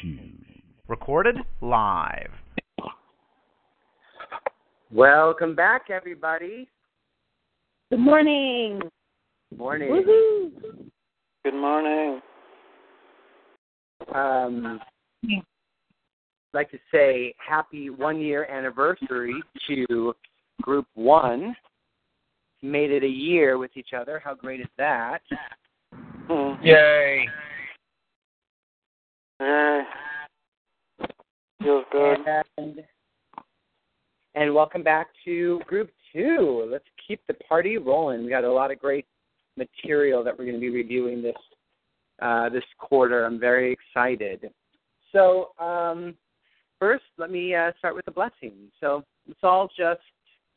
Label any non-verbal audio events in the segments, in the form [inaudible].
two. Recorded live. Welcome back, everybody. Good morning. Morning. Woohoo. Good morning. Um, I'd like to say happy one year anniversary to Group One. Made it a year with each other. How great is that? Hmm. Yay. Yay. Feels good. And, and welcome back to Group Two. Let's keep the party rolling. We got a lot of great material that we're going to be reviewing this uh, this quarter. I'm very excited. So, um, first, let me uh, start with a blessing. So, let's all just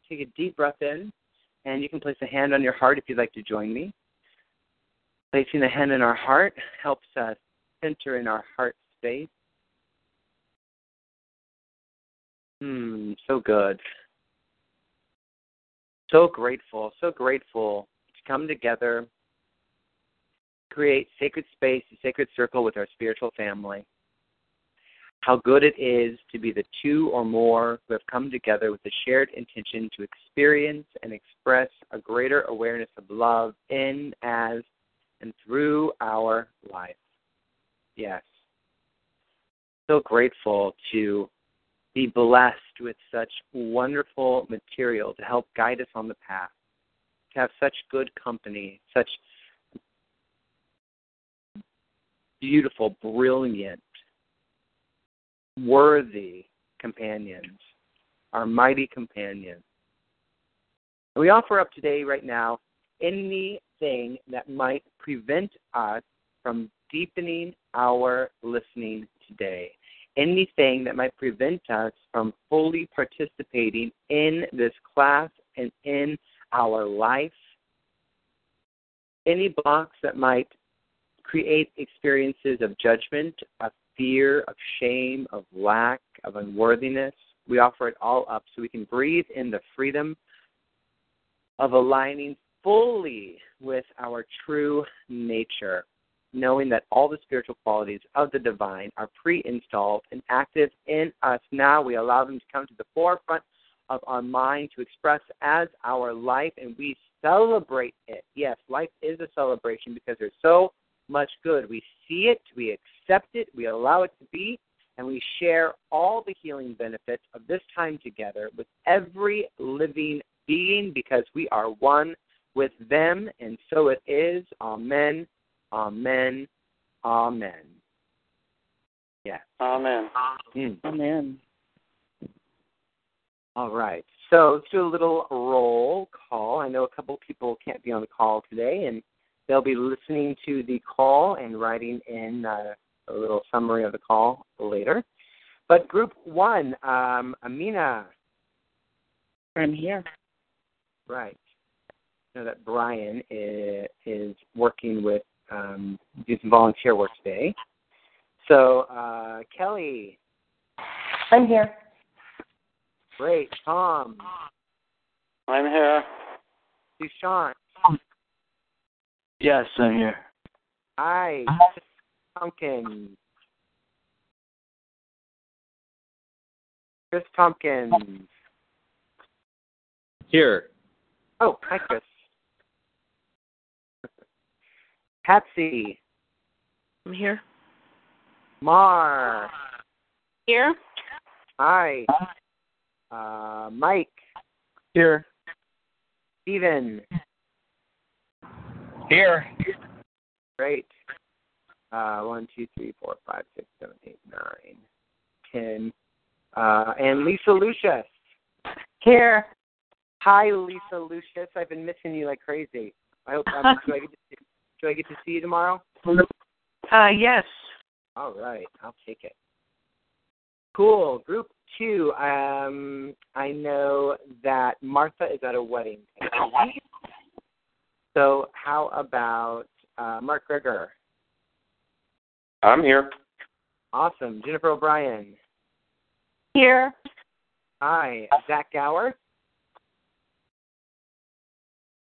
take a deep breath in, and you can place a hand on your heart if you'd like to join me. Placing the hand in our heart helps us center in our heart space. Hmm, so good. So grateful, so grateful to come together, create sacred space, a sacred circle with our spiritual family. How good it is to be the two or more who have come together with a shared intention to experience and express a greater awareness of love in, as, and through our life. Yes. So grateful to be blessed with such wonderful material to help guide us on the path, to have such good company, such beautiful, brilliant, worthy companions, our mighty companions. We offer up today, right now, anything that might prevent us from deepening our listening today. Anything that might prevent us from fully participating in this class and in our life, any blocks that might create experiences of judgment, of fear, of shame, of lack, of unworthiness, we offer it all up so we can breathe in the freedom of aligning fully with our true nature knowing that all the spiritual qualities of the divine are pre installed and active in us now. We allow them to come to the forefront of our mind to express as our life, and we celebrate it. Yes, life is a celebration because there's so much good. We see it, we accept it, we allow it to be, and we share all the healing benefits of this time together with every living being because we are one with them, and so it is. Amen. Amen. Amen. Yeah. Amen. Mm. Amen. All right. So let's do a little roll call. I know a couple people can't be on the call today, and they'll be listening to the call and writing in uh, a little summary of the call later. But group one, um, Amina. I'm here. Right. I know that Brian is, is working with um, do some volunteer work today. So, uh, Kelly. I'm here. Great. Tom. I'm here. Dushan. Yes, I'm here. Hi. Tompkins. Chris Tompkins. Here. Oh, hi, Chris. Patsy. I'm here. Mar. Here. Hi. Uh, Mike. Here. Steven. Here. Great. Uh, one, two, three, four, five, six, seven, eight, nine, ten. Uh, and Lisa Lucius. Here. Hi, Lisa Lucius. I've been missing you like crazy. I hope um, do I get to see, do I get to see you tomorrow? Uh, yes. All right, I'll take it. Cool. Group two. Um, I know that Martha is at a wedding. So how about uh, Mark Greger? I'm here. Awesome. Jennifer O'Brien. Here. Hi. Zach Gower.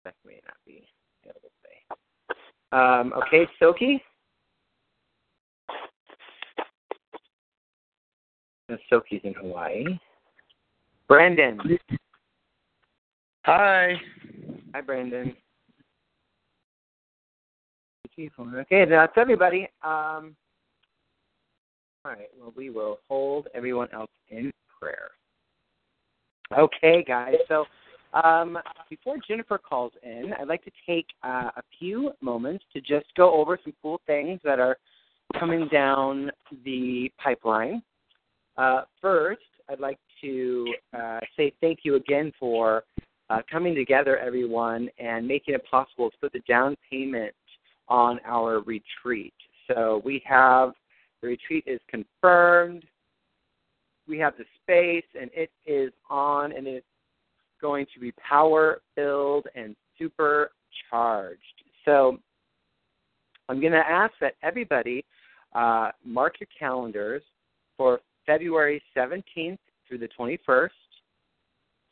That may not be available today. Um, okay, Soki. And Soki's in Hawaii. Brandon. Hi. Hi, Brandon. Okay, that's everybody. Um, all right, well, we will hold everyone else in prayer. Okay, guys, so um, before Jennifer calls in, I'd like to take uh, a few moments to just go over some cool things that are coming down the pipeline. Uh, first, I'd like to uh, say thank you again for uh, coming together, everyone, and making it possible to put the down payment on our retreat. So we have the retreat is confirmed. We have the space, and it is on, and it's going to be power filled and supercharged. So I'm going to ask that everybody uh, mark your calendars for February 17th through the 21st.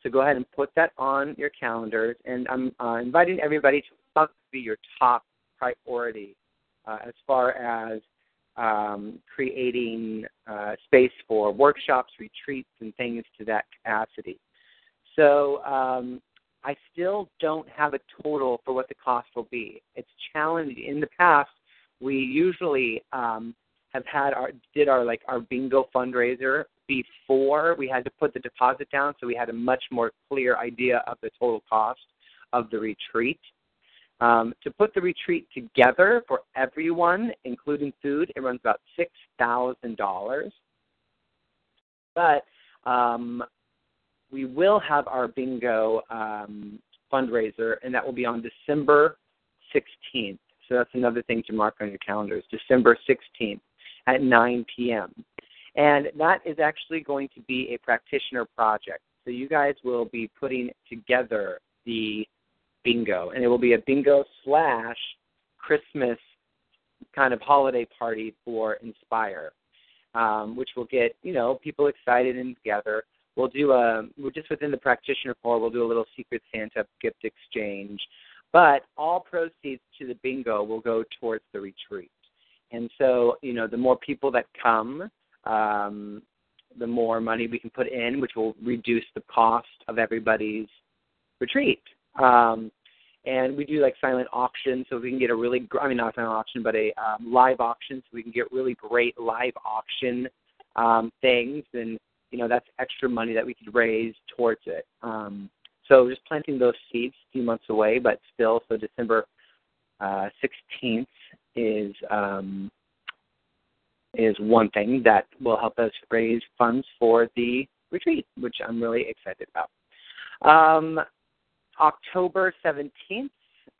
So go ahead and put that on your calendars. And I'm uh, inviting everybody to be your top priority uh, as far as um, creating uh, space for workshops, retreats, and things to that capacity. So um, I still don't have a total for what the cost will be. It's challenging. In the past, we usually um, have had our did our like our bingo fundraiser before we had to put the deposit down, so we had a much more clear idea of the total cost of the retreat. Um, to put the retreat together for everyone, including food, it runs about six thousand dollars. But um, we will have our bingo um, fundraiser, and that will be on December 16th. So that's another thing to mark on your calendars. December 16th at 9 p.m. And that is actually going to be a practitioner project. So you guys will be putting together the bingo, and it will be a bingo slash Christmas kind of holiday party for Inspire, um, which will get you know people excited and together. We'll do a we're just within the practitioner core. We'll do a little Secret Santa gift exchange, but all proceeds to the bingo will go towards the retreat. And so you know the more people that come, um, the more money we can put in, which will reduce the cost of everybody's retreat. Um, and we do like silent auctions, so we can get a really, I mean not a silent auction, but a um, live auction, so we can get really great live auction um, things, and you know that's extra money that we could raise towards it. Um, so just planting those seeds a few months away, but still, so December uh, 16th is um, is one thing that will help us raise funds for the retreat, which I'm really excited about. Um, October 17th,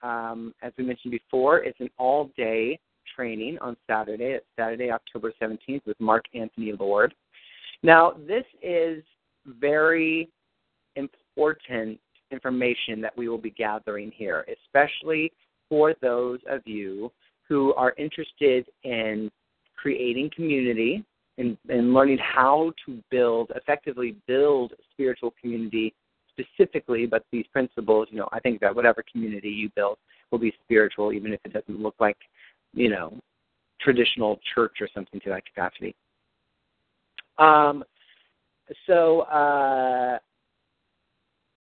um, as we mentioned before, it's an all day training on Saturday. It's Saturday, October 17th with Mark Anthony Lord. Now, this is very important information that we will be gathering here, especially for those of you who are interested in creating community and, and learning how to build, effectively build spiritual community specifically, but these principles, you know, I think that whatever community you build will be spiritual, even if it doesn't look like, you know, traditional church or something to that capacity. Um, so, uh,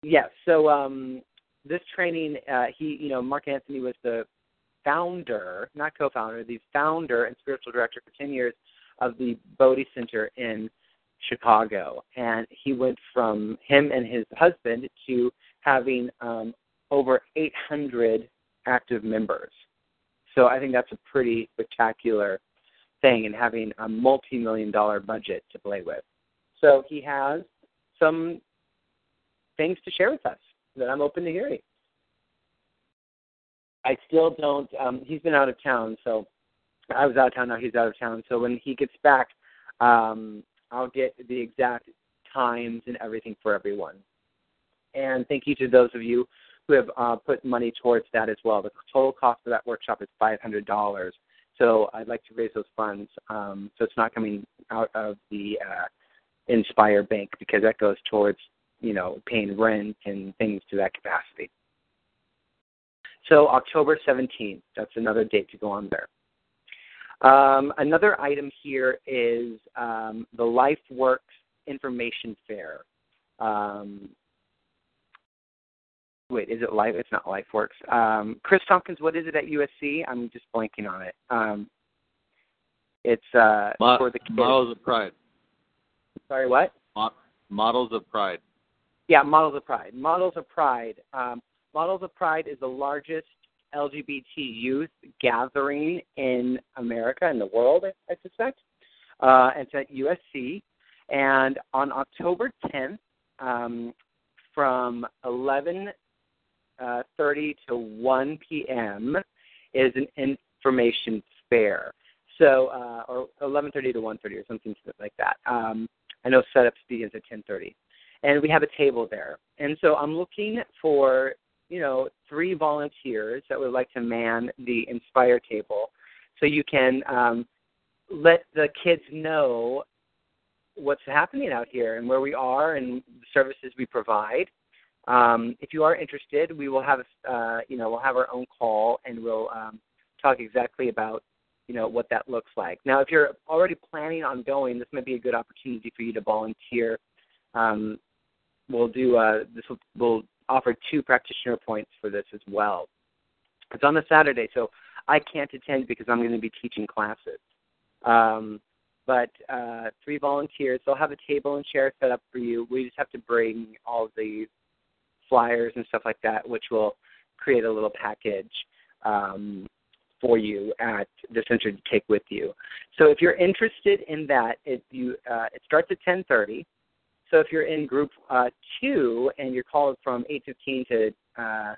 yeah, so um, this training, uh, he, you know, Mark Anthony was the founder, not co-founder, the founder and spiritual director for 10 years of the Bodhi Center in Chicago, and he went from him and his husband to having um, over 800 active members. So I think that's a pretty spectacular thing, and having a multi-million dollar budget to play with. So he has some things to share with us that I'm open to hearing. I still don't. Um, he's been out of town, so I was out of town. Now he's out of town. So when he gets back, um, I'll get the exact times and everything for everyone. And thank you to those of you who have uh, put money towards that as well. The total cost of that workshop is five hundred dollars. So I'd like to raise those funds. Um, so it's not coming out of the uh, Inspire Bank because that goes towards you know paying rent and things to that capacity. So October 17th, that's another date to go on there. Um, another item here is um, the LifeWorks Information Fair. Um, wait, is it Life? It's not LifeWorks. Um, Chris Tompkins, what is it at USC? I'm just blanking on it. Um, it's uh, Mo- for the kids. Models of Pride. Sorry, what? Mo- Models of Pride. Yeah, Models of Pride. Models of Pride. Um, Models of Pride is the largest LGBT youth gathering in America and the world, I, I suspect. Uh, it's at USC, and on October 10th, um, from 11 uh, 30 to 1 p.m. is an information fair. So, uh, or 11:30 to 1:30 or something like that. Um, I know setup begins at 10:30, and we have a table there. And so I'm looking for you know three volunteers that would like to man the Inspire table, so you can um, let the kids know what's happening out here and where we are and the services we provide. Um, if you are interested, we will have uh, you know we'll have our own call and we'll um, talk exactly about you know what that looks like. Now, if you're already planning on going, this might be a good opportunity for you to volunteer. Um, we'll do uh, this. Will, we'll offer two practitioner points for this as well. It's on a Saturday, so I can't attend because I'm going to be teaching classes. Um, but uh, three volunteers. They'll have a table and chair set up for you. We just have to bring all the flyers and stuff like that, which will create a little package um, for you at the center to take with you. So if you're interested in that, it you uh, it starts at 10:30. So if you're in group uh, two and you're called from 8:15 to uh,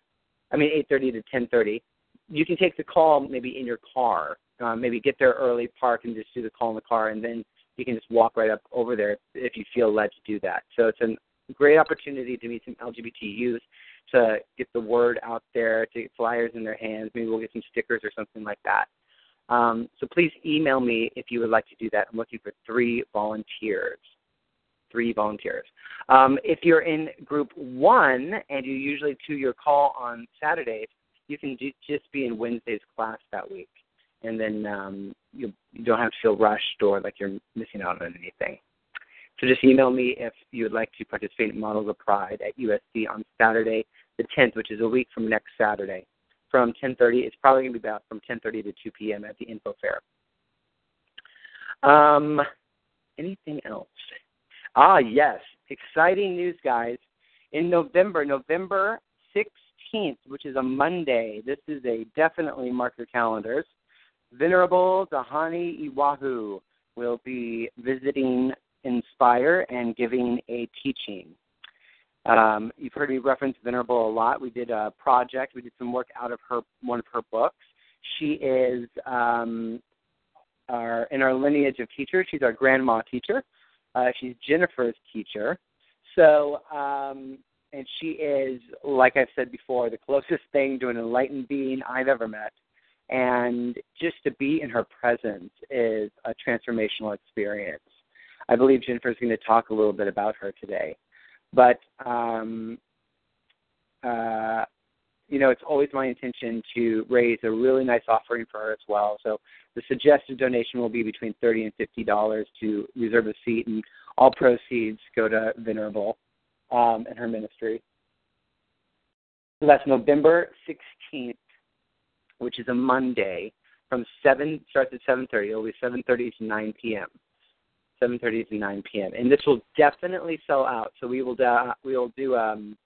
I mean 8:30 to 10:30, you can take the call maybe in your car. Uh, maybe get there early, park, and just do the call in the car, and then you can just walk right up over there if you feel led to do that. So it's a great opportunity to meet some LGBT youth, to get the word out there, to get flyers in their hands. Maybe we'll get some stickers or something like that. Um, so please email me if you would like to do that. I'm looking for three volunteers. Three volunteers. Um, if you're in group one and you usually do your call on Saturdays, you can do, just be in Wednesday's class that week, and then um, you, you don't have to feel rushed or like you're missing out on anything. So just email me if you would like to participate in Models of Pride at USC on Saturday the 10th, which is a week from next Saturday, from 10:30. It's probably going to be about from 10:30 to 2 p.m. at the Info Fair. Um, anything else? Ah, yes, exciting news, guys! In November, November 16th, which is a Monday. This is a definitely mark your calendars. Venerable Dhyani Ywahoo will be visiting Inspire and giving a teaching. Um, you've heard me reference Venerable a lot. We did a project. We did some work out of her one of her books. She is um, our in our lineage of teachers. She's our grandma teacher. Uh, she's Jennifer's teacher. So, um, and she is, like I've said before, the closest thing to an enlightened being I've ever met. And just to be in her presence is a transformational experience. I believe Jennifer's going to talk a little bit about her today. But um, uh, you know, it's always my intention to raise a really nice offering for her as well. So the suggested donation will be between thirty and fifty dollars to reserve a seat, and all proceeds go to Venerable um, and her ministry. That's November sixteenth, which is a Monday, from seven starts at seven thirty. It'll be seven thirty to nine p.m. 7:30 to 9 p.m. And this will definitely sell out. So we will uh, we will do um,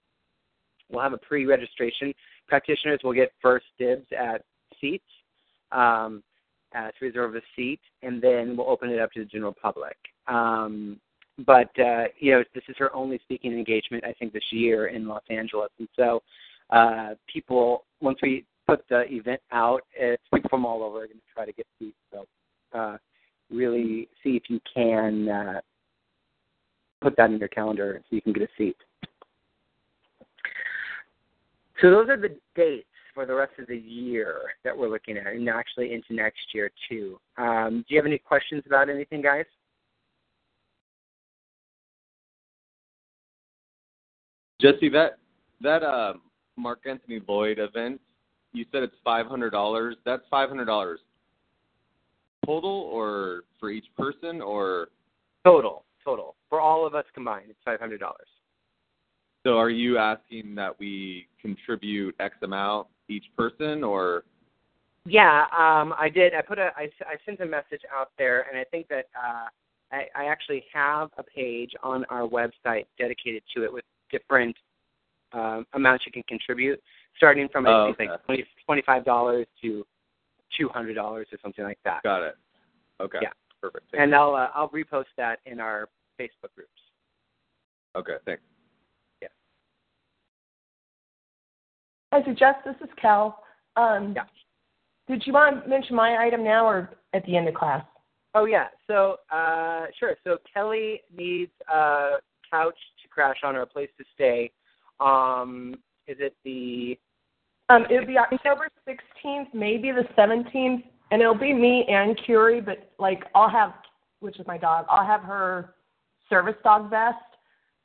we'll have a pre-registration. Practitioners will get first dibs at seats um, uh, to reserve a seat, and then we'll open it up to the general public. Um, but uh, you know, this is her only speaking engagement I think this year in Los Angeles, and so uh, people once we put the event out, it's people from all over are going to try to get seats. So. Uh, really see if you can uh, put that in your calendar so you can get a seat. So those are the dates for the rest of the year that we're looking at, and actually into next year too. Um, do you have any questions about anything, guys? Jesse, that that uh, Mark Anthony Lloyd event, you said it's five hundred dollars. That's five hundred dollars total or for each person or Total, total. For all of us combined, it's five hundred dollars. so are you asking that we contribute X amount each person or Yeah, um, I did. I put a. I, I sent a message out there, and I think that uh, I, I actually have a page on our website dedicated to it with different um, amounts you can contribute, starting from I Oh, think okay. like twenty five dollars to two hundred dollars or something like that. got it? Okay. Yeah. Perfect. Thank And I'll uh, I'll repost that in our Facebook groups. Okay, thanks. Yeah. I suggest this is Cal. Um, Yeah. Did you want to mention my item now or at the end of class? Oh yeah. So uh, sure. So Kelly needs a couch to crash on or a place to stay. Um, is it the Um, it'll be October 16th, maybe the 17th, and it'll be me and Curie, but like I'll have, which is my dog, I'll have her service dog vest.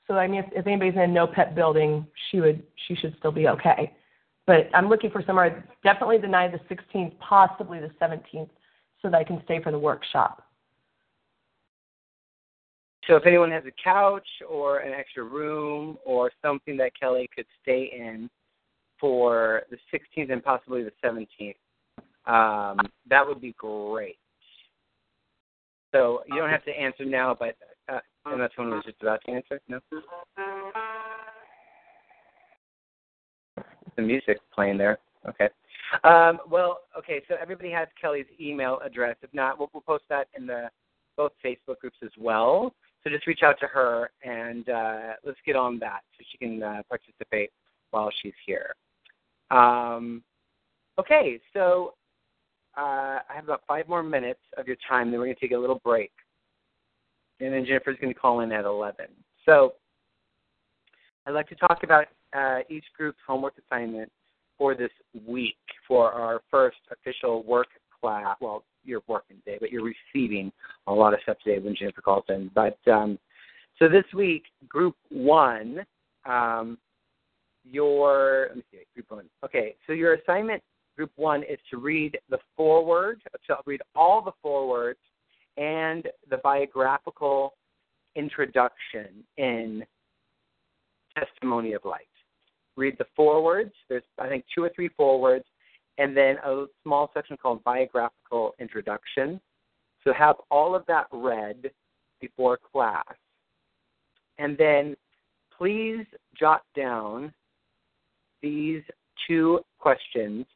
So I mean, if, if anybody's in a no pet building, she would, she should still be okay. But I'm looking for somewhere, definitely the night of the 16th, possibly the 17th, so that I can stay for the workshop. So if anyone has a couch or an extra room or something that Kelly could stay in for the 16th and possibly the 17th, um, that would be great. So you don't have to answer now, but uh, unless someone was just about to answer, no. The music playing there. Okay. Um, well, okay. So everybody has Kelly's email address. If not, we'll, we'll post that in the both Facebook groups as well. So just reach out to her and uh, let's get on that so she can uh, participate while she's here. Um, okay, so uh, I have about five more minutes of your time, then we're going to take a little break. And then Jennifer's going to call in at 11. So I'd like to talk about uh, each group's homework assignment for this week for our first official work class. Well, you're working today, but you're receiving a lot of stuff today when Jennifer calls in. But um, so this week, group one, um, your let me see, group one. Okay, so your assignment, group one, is to read the foreword. So read all the forewords and the biographical introduction in Testimony of Light. Read the forewords. There's I think two or three forewords, and then a small section called biographical introduction. So have all of that read before class. And then please jot down these two questions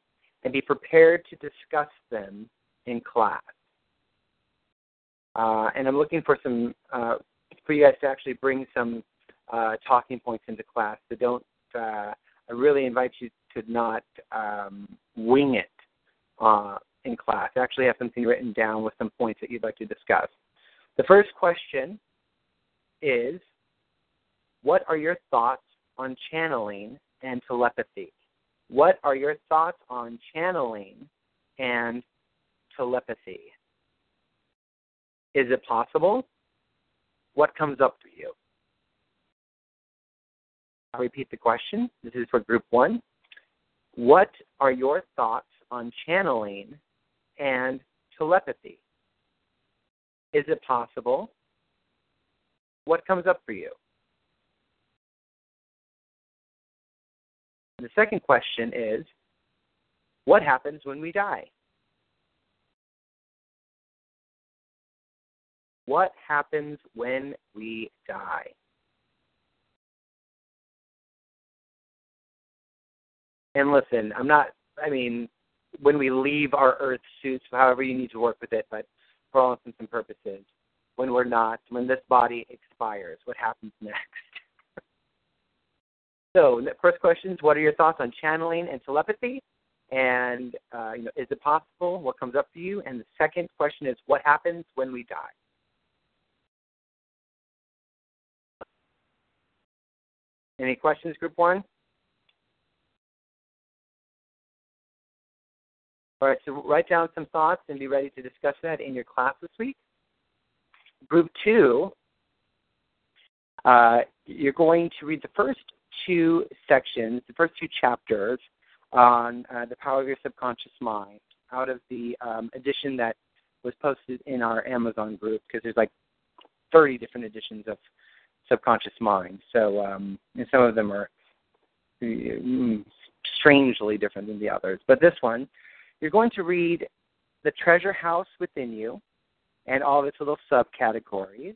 and be prepared to discuss them in class. Uh, and I'm looking for some uh, for you guys to actually bring some uh, talking points into class. So don't. Uh, I really invite you to not um, wing it uh, in class. Actually, have something written down with some points that you'd like to discuss. The first question is, what are your thoughts on channeling and telepathy? What are your thoughts on channeling and telepathy? Is it possible? What comes up for you? I'll repeat the question. This is for group one. What are your thoughts on channeling and telepathy? Is it possible? What comes up for you? The second question is what happens when we die? What happens when we die? And listen, I'm not, I mean, when we leave our Earth suits, however you need to work with it, but for all intents and purposes, when we're not, when this body expires, what happens next? So, first question is what are your thoughts on channeling and telepathy? And, uh, you know, is it possible? What comes up for you? And the second question is what happens when we die? Any questions, group one? All right, so write down some thoughts and be ready to discuss that in your class this week. Group two, uh, you're going to read the first two sections, the first two chapters on uh, the power of your subconscious mind out of the um, edition that was posted in our Amazon group because there's like 30 different editions of Subconscious Mind. So, um, and some of them are mm, strangely different than the others. But this one, you're going to read The Treasure House Within You and all of its little subcategories.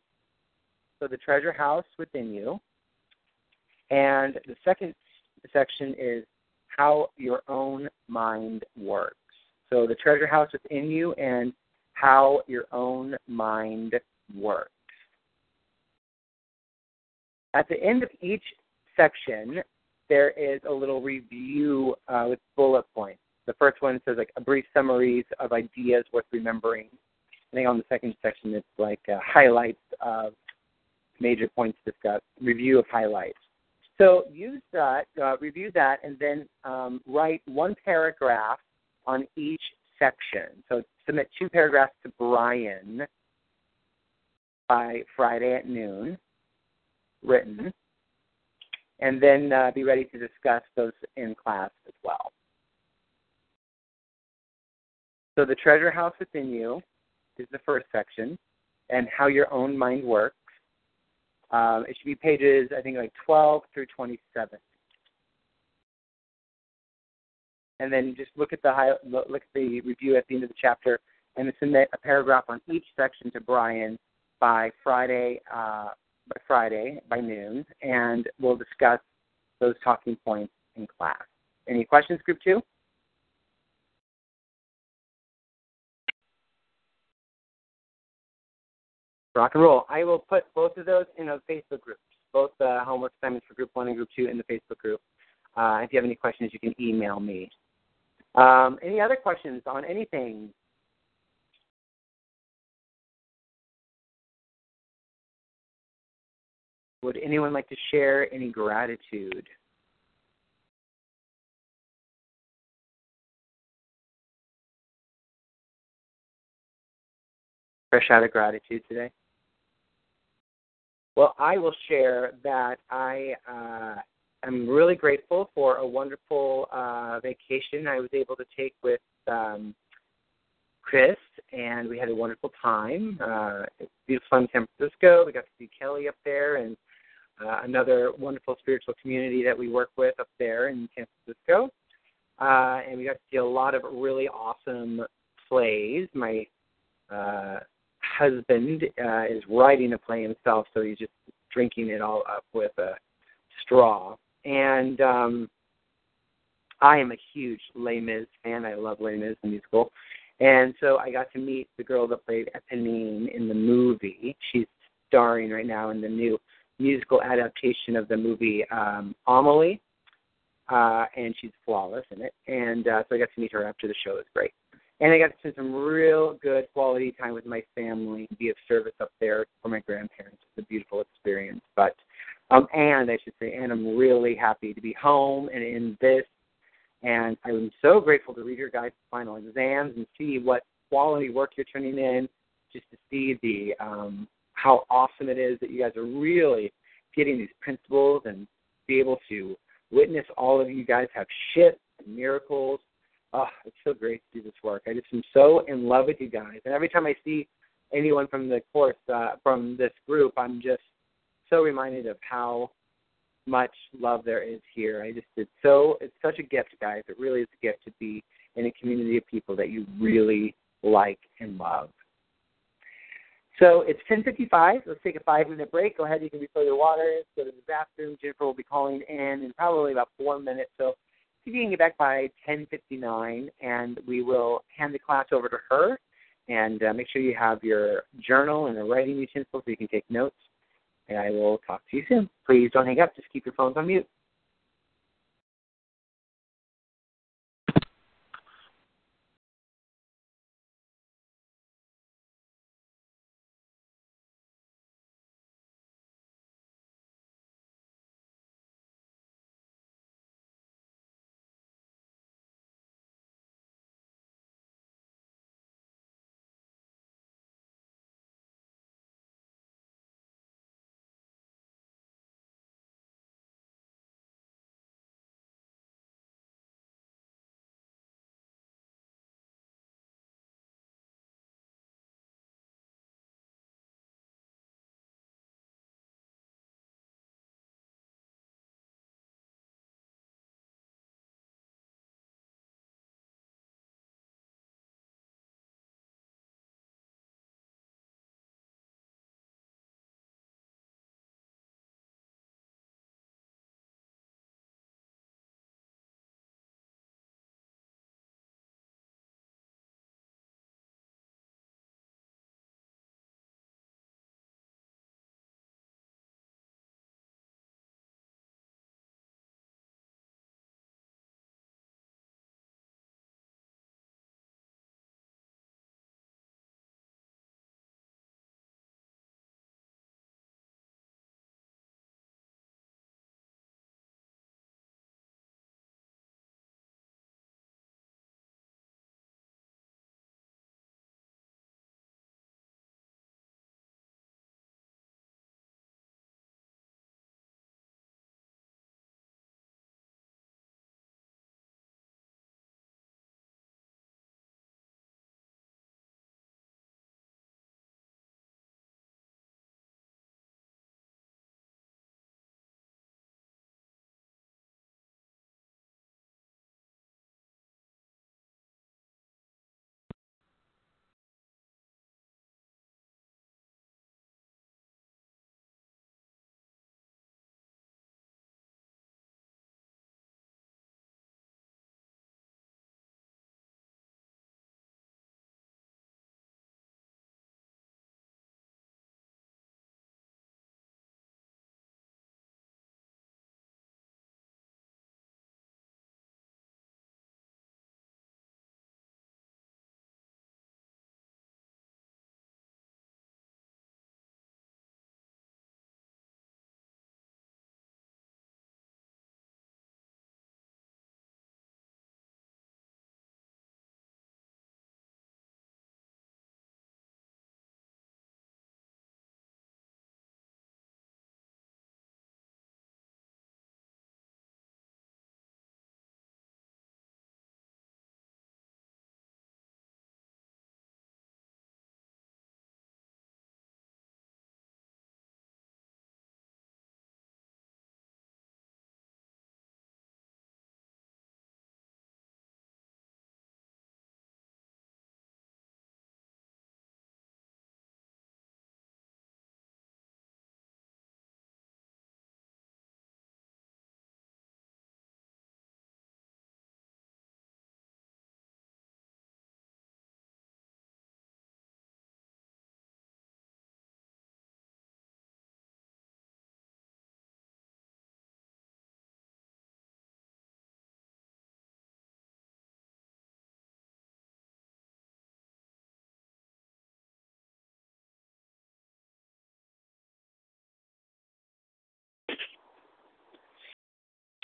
So, the treasure house within you. And the second section is how your own mind works. So, the treasure house within you and how your own mind works. At the end of each section, there is a little review uh, with bullet points. The first one says like a brief summaries of ideas worth remembering. I think on the second section it's like uh, highlights of major points discussed, review of highlights. So use that, uh, review that, and then um, write one paragraph on each section. So submit two paragraphs to Brian by Friday at noon, written, and then uh, be ready to discuss those in class as well. So the treasure house within you is the first section, and how your own mind works. Um, it should be pages, I think, like 12 through 27. And then just look at the high, look at the review at the end of the chapter, and submit a paragraph on each section to Brian by Friday, uh, by Friday by noon, and we'll discuss those talking points in class. Any questions, Group Two? Rock and roll. I will put both of those in a Facebook group, both the homework assignments for Group 1 and Group 2 in the Facebook group. Uh, if you have any questions, you can email me. Um, any other questions on anything? Would anyone like to share any gratitude? Fresh out of gratitude today? Well, I will share that I uh, am really grateful for a wonderful uh, vacation I was able to take with um, Chris, and we had a wonderful time. Uh, it's beautiful in San Francisco. We got to see Kelly up there, and uh, another wonderful spiritual community that we work with up there in San Francisco. Uh, and we got to see a lot of really awesome plays. My uh, husband uh, is writing a play himself, so he's just drinking it all up with a straw. And um, I am a huge Les Mis fan. I love Les Mis, the musical. And so I got to meet the girl that played Eponine in the movie. She's starring right now in the new musical adaptation of the movie um, Amelie, uh, and she's flawless in it. And uh, so I got to meet her after the show. It was great and I got to spend some real good quality time with my family be of service up there for my grandparents. It's a beautiful experience. But um and I should say, and I'm really happy to be home and in this and I'm so grateful to read your guys' final exams and see what quality work you're turning in, just to see the um how awesome it is that you guys are really getting these principles and be able to witness all of you guys have shifts and miracles oh, it's so great to do this work. I just am so in love with you guys. And every time I see anyone from the course, uh, from this group, I'm just so reminded of how much love there is here. I just it's so it's such a gift, guys. It really is a gift to be in a community of people that you really like and love. So it's 10:55. Let's take a five-minute break. Go ahead. You can refill your water. Go to the bathroom. Jennifer will be calling in in probably about four minutes. So you can get back by 10:59, and we will hand the class over to her. And uh, make sure you have your journal and a writing utensil so you can take notes. And I will talk to you soon. Please don't hang up. Just keep your phones on mute.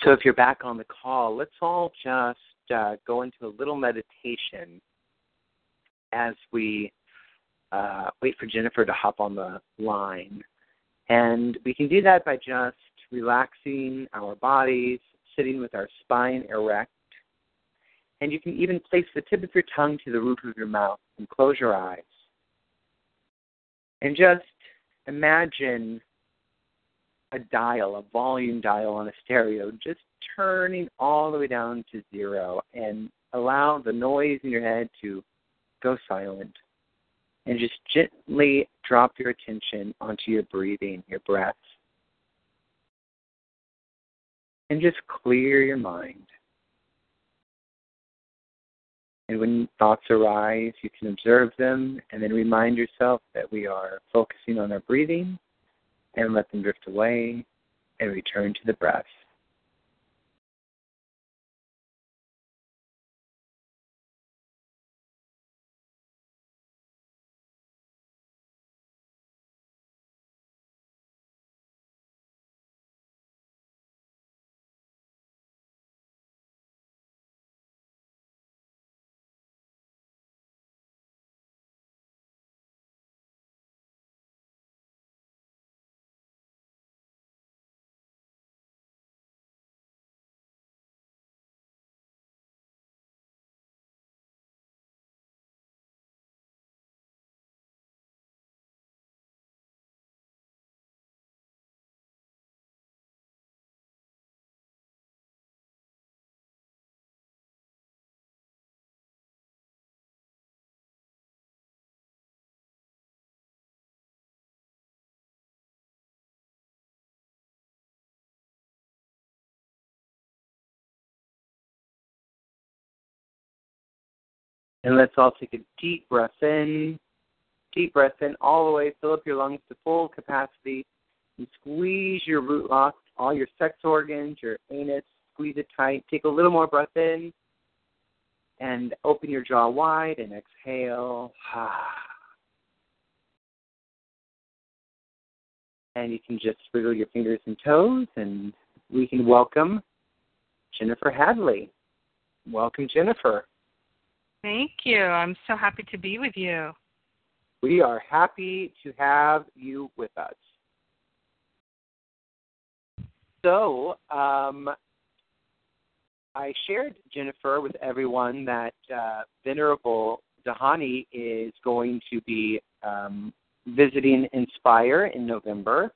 So if you're back on the call, let's all just uh, go into a little meditation as we uh, wait for Jennifer to hop on the line. And we can do that by just relaxing our bodies, sitting with our spine erect. And you can even place the tip of your tongue to the roof of your mouth and close your eyes. And just imagine a dial, a volume dial on a stereo, just turning all the way down to zero and allow the noise in your head to go silent. And just gently drop your attention onto your breathing, your breath. And just clear your mind. And when thoughts arise, you can observe them and then remind yourself that we are focusing on our breathing and let them drift away and return to the breath. And let's all take a deep breath in, deep breath in all the way, fill up your lungs to full capacity, and squeeze your root lock, all your sex organs, your anus, squeeze it tight. Take a little more breath in, and open your jaw wide and exhale. [sighs] And you can just wiggle your fingers and toes, and we can welcome Jennifer Hadley. Welcome, Jennifer. Thank you. I'm so happy to be with you. We are happy to have you with us. So, um, I shared, Jennifer, with everyone that uh, Venerable Dhyani is going to be um, visiting Inspire in November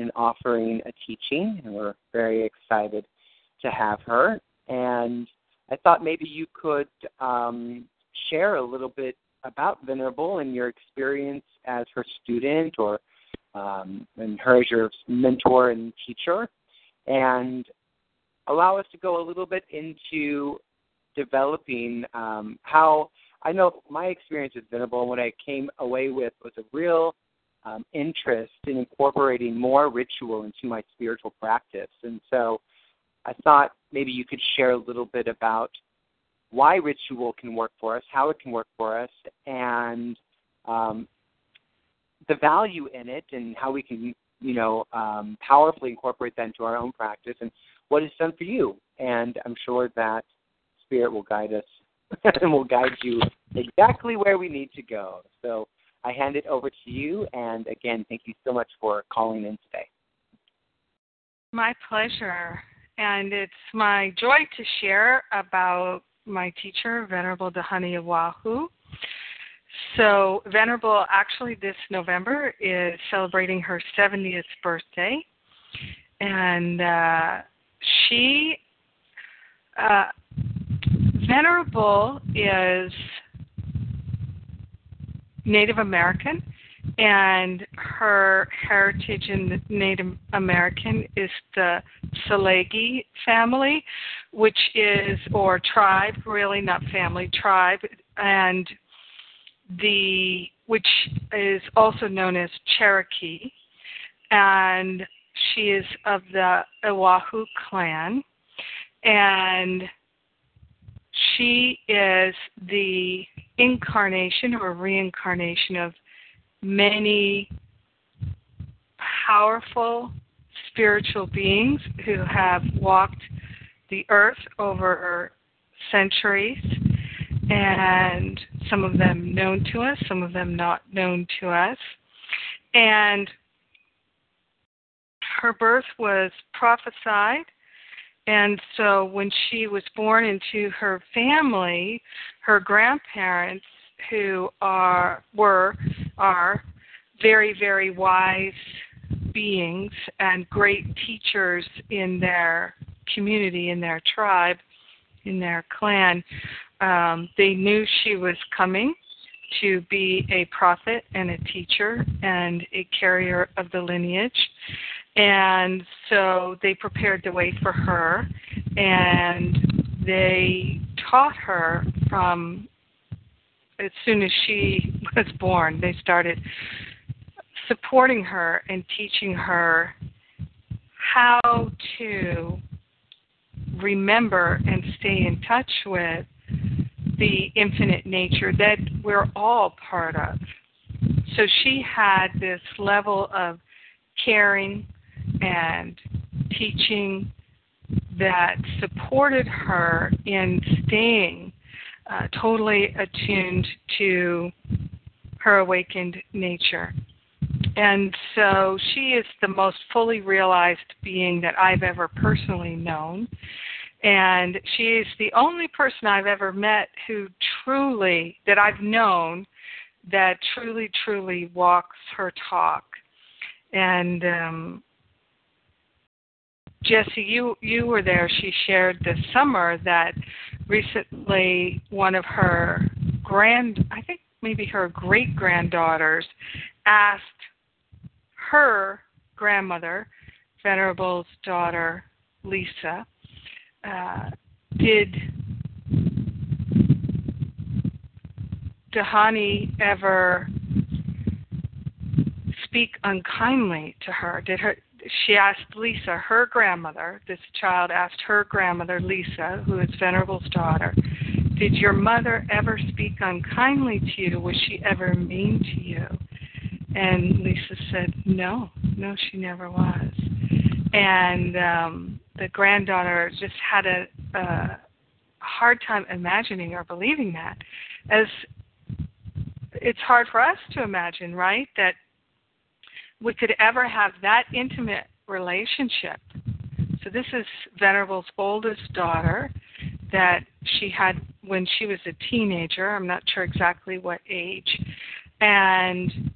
and offering a teaching, and we're very excited to have her. And I thought maybe you could um, share a little bit about Venerable and your experience as her student or um, and her as your mentor and teacher, and allow us to go a little bit into developing um, how I know my experience with Venerable and what I came away with was a real um, interest in incorporating more ritual into my spiritual practice. And so I thought maybe you could share a little bit about why ritual can work for us, how it can work for us, and um, the value in it, and how we can, you know, um, powerfully incorporate that into our own practice, and what it's done for you. And I'm sure that Spirit will guide us [laughs] and will guide you exactly where we need to go. So I hand it over to you, and again, thank you so much for calling in today. My pleasure. And it's my joy to share about my teacher, Venerable Dhyani of Ywahoo. So, Venerable actually this November is celebrating her 70th birthday. And uh, she, uh, Venerable is Native American and her heritage in the Native American is the Tsalagi family, which is or tribe, really not family, tribe, and the which is also known as Cherokee, and she is of the Ywahoo clan, and she is the incarnation or reincarnation of many powerful spiritual beings who have walked the earth over centuries, and some of them known to us, some of them not known to us. And her birth was prophesied. And so when she was born into her family, her grandparents who are were are very very wise beings and great teachers in their community in their tribe in their clan. Um, they knew she was coming to be a prophet and a teacher and a carrier of the lineage. And so they prepared the way for her and they taught her from as soon as she was born, they started supporting her and teaching her how to remember and stay in touch with the infinite nature that we're all part of. So she had this level of caring and teaching that supported her in staying uh, totally attuned to her awakened nature. And so she is the most fully realized being that I've ever personally known. And she is the only person I've ever met who truly, that I've known, that truly, truly walks her talk. And um, Jesse, you you were there. She shared this summer that recently one of her grand, I think maybe her great granddaughters, asked her grandmother, Venerable's daughter, Lisa, uh, did Dhyani ever speak unkindly to her? Did her she asked Lisa, her grandmother, this child asked her grandmother, Lisa, who is Venerable's daughter, Did your mother ever speak unkindly to you? Was she ever mean to you? And Lisa said, No, no, she never was. And um, the granddaughter just had a, a hard time imagining or believing that. As it's hard for us to imagine, right? That we could ever have that intimate relationship. So this is Venerable's oldest daughter that she had when she was a teenager. I'm not sure exactly what age, and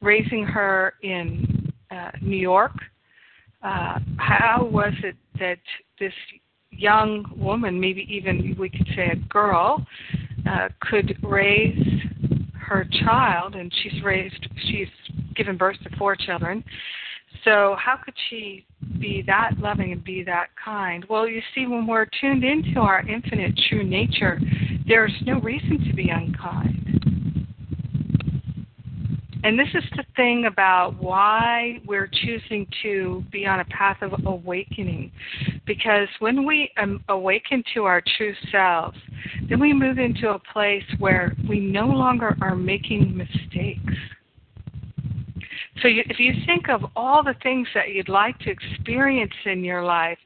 raising her in uh, New York. Uh, how was it that this young woman, maybe even we could say a girl, uh, could raise her child, and she's raised, she's given birth to four children. So how could she be that loving and be that kind? Well, you see, when we're tuned into our infinite true nature, there's no reason to be unkind. And this is the thing about why we're choosing to be on a path of awakening. Because when we um, awaken to our true selves, then we move into a place where we no longer are making mistakes. So you, if you think of all the things that you'd like to experience in your life,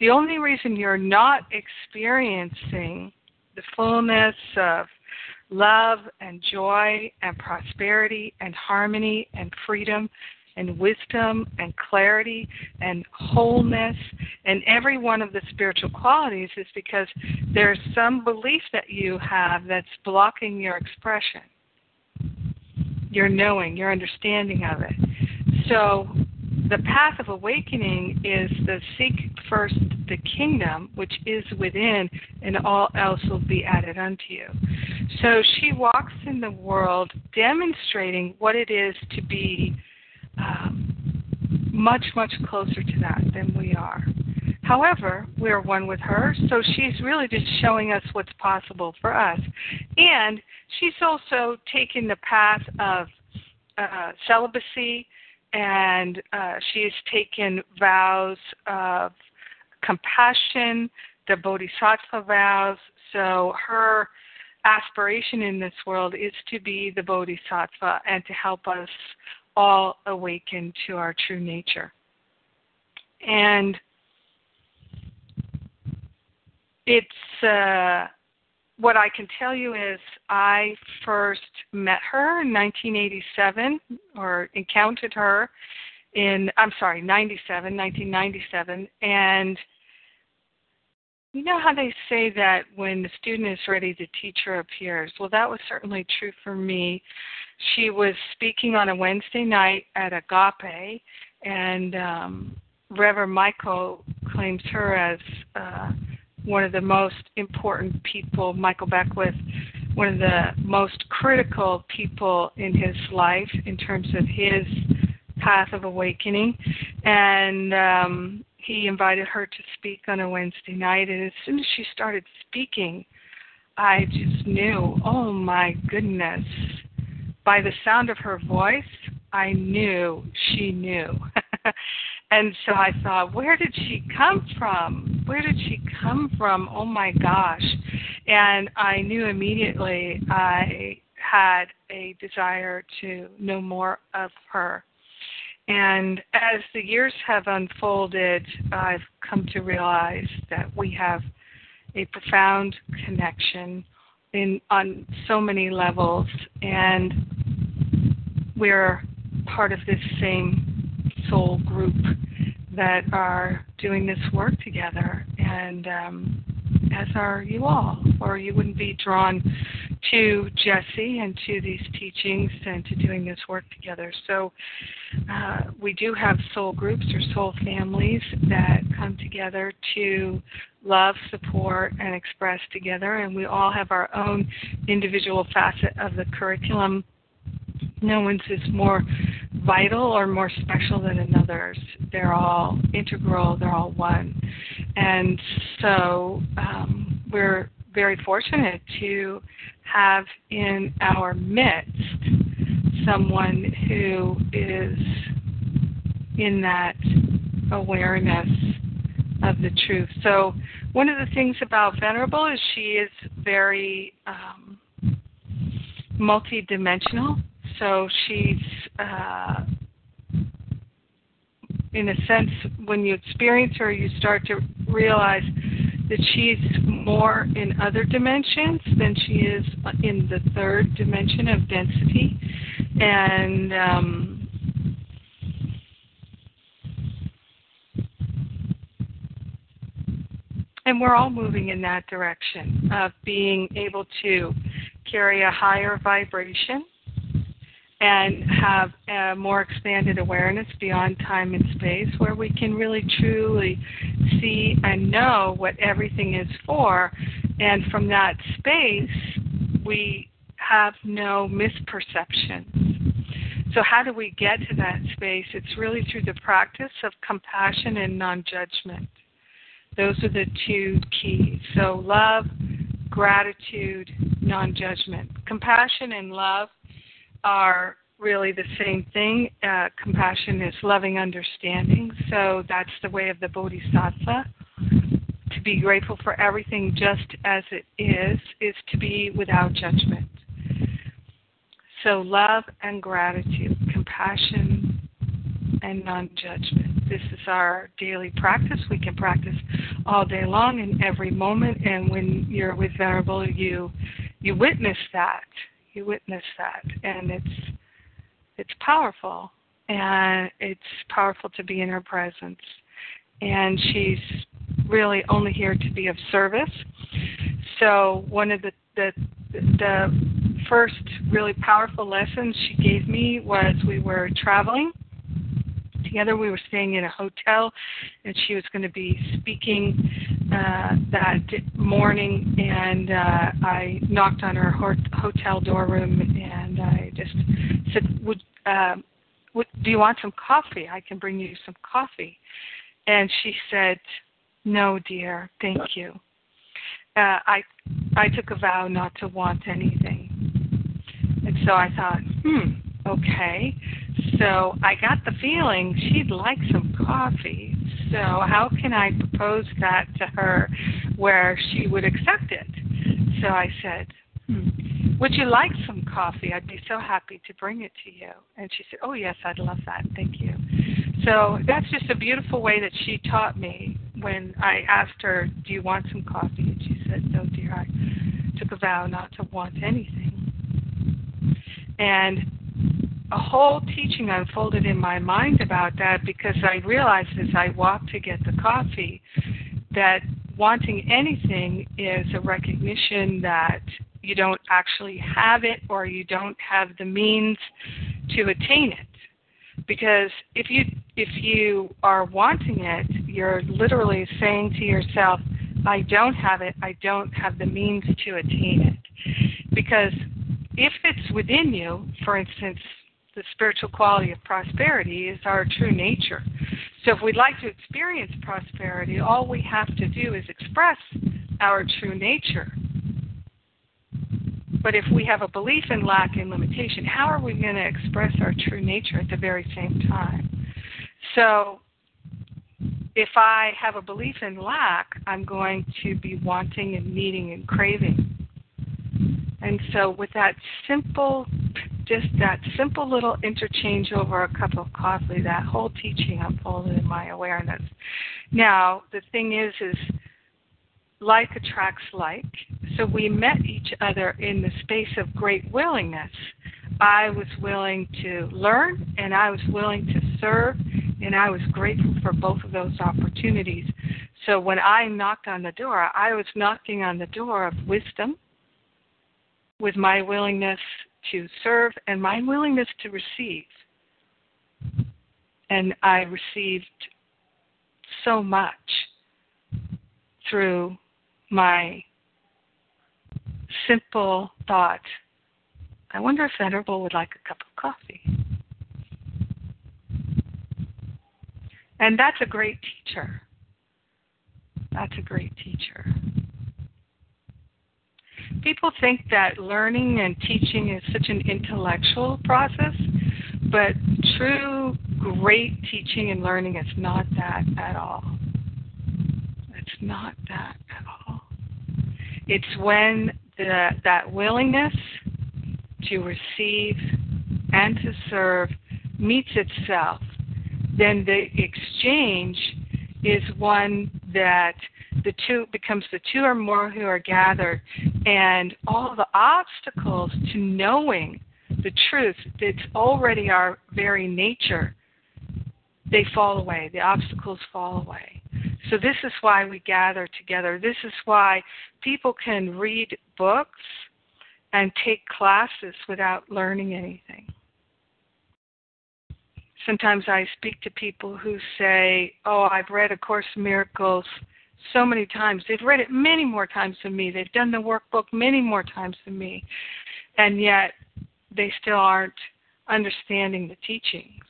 the only reason you're not experiencing the fullness of love and joy and prosperity and harmony and freedom and wisdom and clarity and wholeness and every one of the spiritual qualities is because there's some belief that you have that's blocking your expression, your knowing, your understanding of it. So the path of awakening is the seek first the kingdom which is within, and all else will be added unto you. So she walks in the world demonstrating what it is to be um, much, much closer to that than we are. However, we are one with her, so she's really just showing us what's possible for us. And she's also taken the path of uh, celibacy and uh, has taken vows of compassion, the bodhisattva vows. So her aspiration in this world is to be the bodhisattva and to help us all awaken to our true nature. And it's uh, what I can tell you is I first met her in 1987 or encountered her in I'm sorry 97 1997 and you know how they say that when the student is ready, the teacher appears? Well, that was certainly true for me. She was speaking on a Wednesday night at Agape, and um, Reverend Michael claims her as uh, one of the most important people, Michael Beckwith, one of the most critical people in his life in terms of his path of awakening. And um, he invited her to speak on a Wednesday night, and as soon as she started speaking, I just knew, oh my goodness. By the sound of her voice, I knew she knew. [laughs] and so I thought, where did she come from? Where did she come from? Oh my gosh. And I knew immediately I had a desire to know more of her. And as the years have unfolded, I've come to realize that we have a profound connection in on so many levels, and we're part of this same soul group that are doing this work together. And um, as are you all, or you wouldn't be drawn to Jesse and to these teachings and to doing this work together. So uh, we do have soul groups or soul families that come together to love, support, and express together, and we all have our own individual facet of the curriculum. No one's is more vital or more special than another's. They're all integral, they're all one. And so um, we're very fortunate to have in our midst someone who is in that awareness of the truth. So, one of the things about Venerable is she is very um, multidimensional. So, she's, uh, in a sense, when you experience her, you start to realize that she's more in other dimensions than she is in the third dimension of density. And um, and we're all moving in that direction of being able to carry a higher vibration and have a more expanded awareness beyond time and space where we can really truly see and know what everything is for. And from that space, we have no misperceptions. So, how do we get to that space? It's really through the practice of compassion and non judgment. Those are the two keys. So, love, gratitude, non judgment. Compassion and love are really the same thing. Uh, compassion is loving understanding. So that's the way of the Bodhisattva. To be grateful for everything just as it is, is to be without judgment. So love and gratitude, compassion and non judgment. This is our daily practice. We can practice all day long in every moment. And when you're with Venerable, you you witness that you witness that. And it's it's powerful. And it's powerful to be in her presence. And she's really only here to be of service. So one of the the the first really powerful lessons she gave me was we were traveling. Together. We were staying in a hotel, and she was going to be speaking uh, that morning. And uh, I knocked on her hotel door room, and I just said, "Would uh, would, do you want some coffee? I can bring you some coffee." And she said, "No, dear, thank you." Uh, I I took a vow not to want anything, and so I thought, hmm, okay. So I got the feeling she'd like some coffee. So how can I propose that to her where she would accept it? So I said, hmm, Would you like some coffee? I'd be so happy to bring it to you. And she said, Oh, yes, I'd love that. Thank you. So that's just a beautiful way that she taught me when I asked her, Do you want some coffee? And she said, No, dear, I took a vow not to want anything. And a whole teaching unfolded in my mind about that because I realized as I walked to get the coffee that wanting anything is a recognition that you don't actually have it or you don't have the means to attain it. Because if you if you are wanting it you're literally saying to yourself i don't have it. I don't have the means to attain it. Because if it's within you for instance the spiritual quality of prosperity is our true nature so if we'd like to experience prosperity all we have to do is express our true nature but if we have a belief in lack and limitation, how are we going to express our true nature at the very same time? So, if I have a belief in lack, I'm going to be wanting and needing and craving. And so, with that simple, just that simple little interchange over a cup of coffee, that whole teaching unfolded in my awareness. Now, the thing is, is like attracts like. So we met each other in the space of great willingness. I was willing to learn and I was willing to serve, and I was grateful for both of those opportunities. So when I knocked on the door, I was knocking on the door of wisdom with my willingness to serve and my willingness to receive. And I received so much through my simple thought I wonder if Venerable would like a cup of coffee. And that's a great teacher. That's a great teacher. People think that learning and teaching is such an intellectual process, but true great teaching and learning is not that at all. It's not that at all. It's when the, that willingness to receive and to serve meets itself, then the exchange is one that the two becomes the two or more who are gathered, and all the obstacles to knowing the truth that's already our very nature, they fall away. The obstacles fall away. So, this is why we gather together. This is why people can read books and take classes without learning anything. Sometimes I speak to people who say, Oh, I've read A Course in Miracles so many times. They've read it many more times than me. They've done the workbook many more times than me. And yet they still aren't understanding the teachings.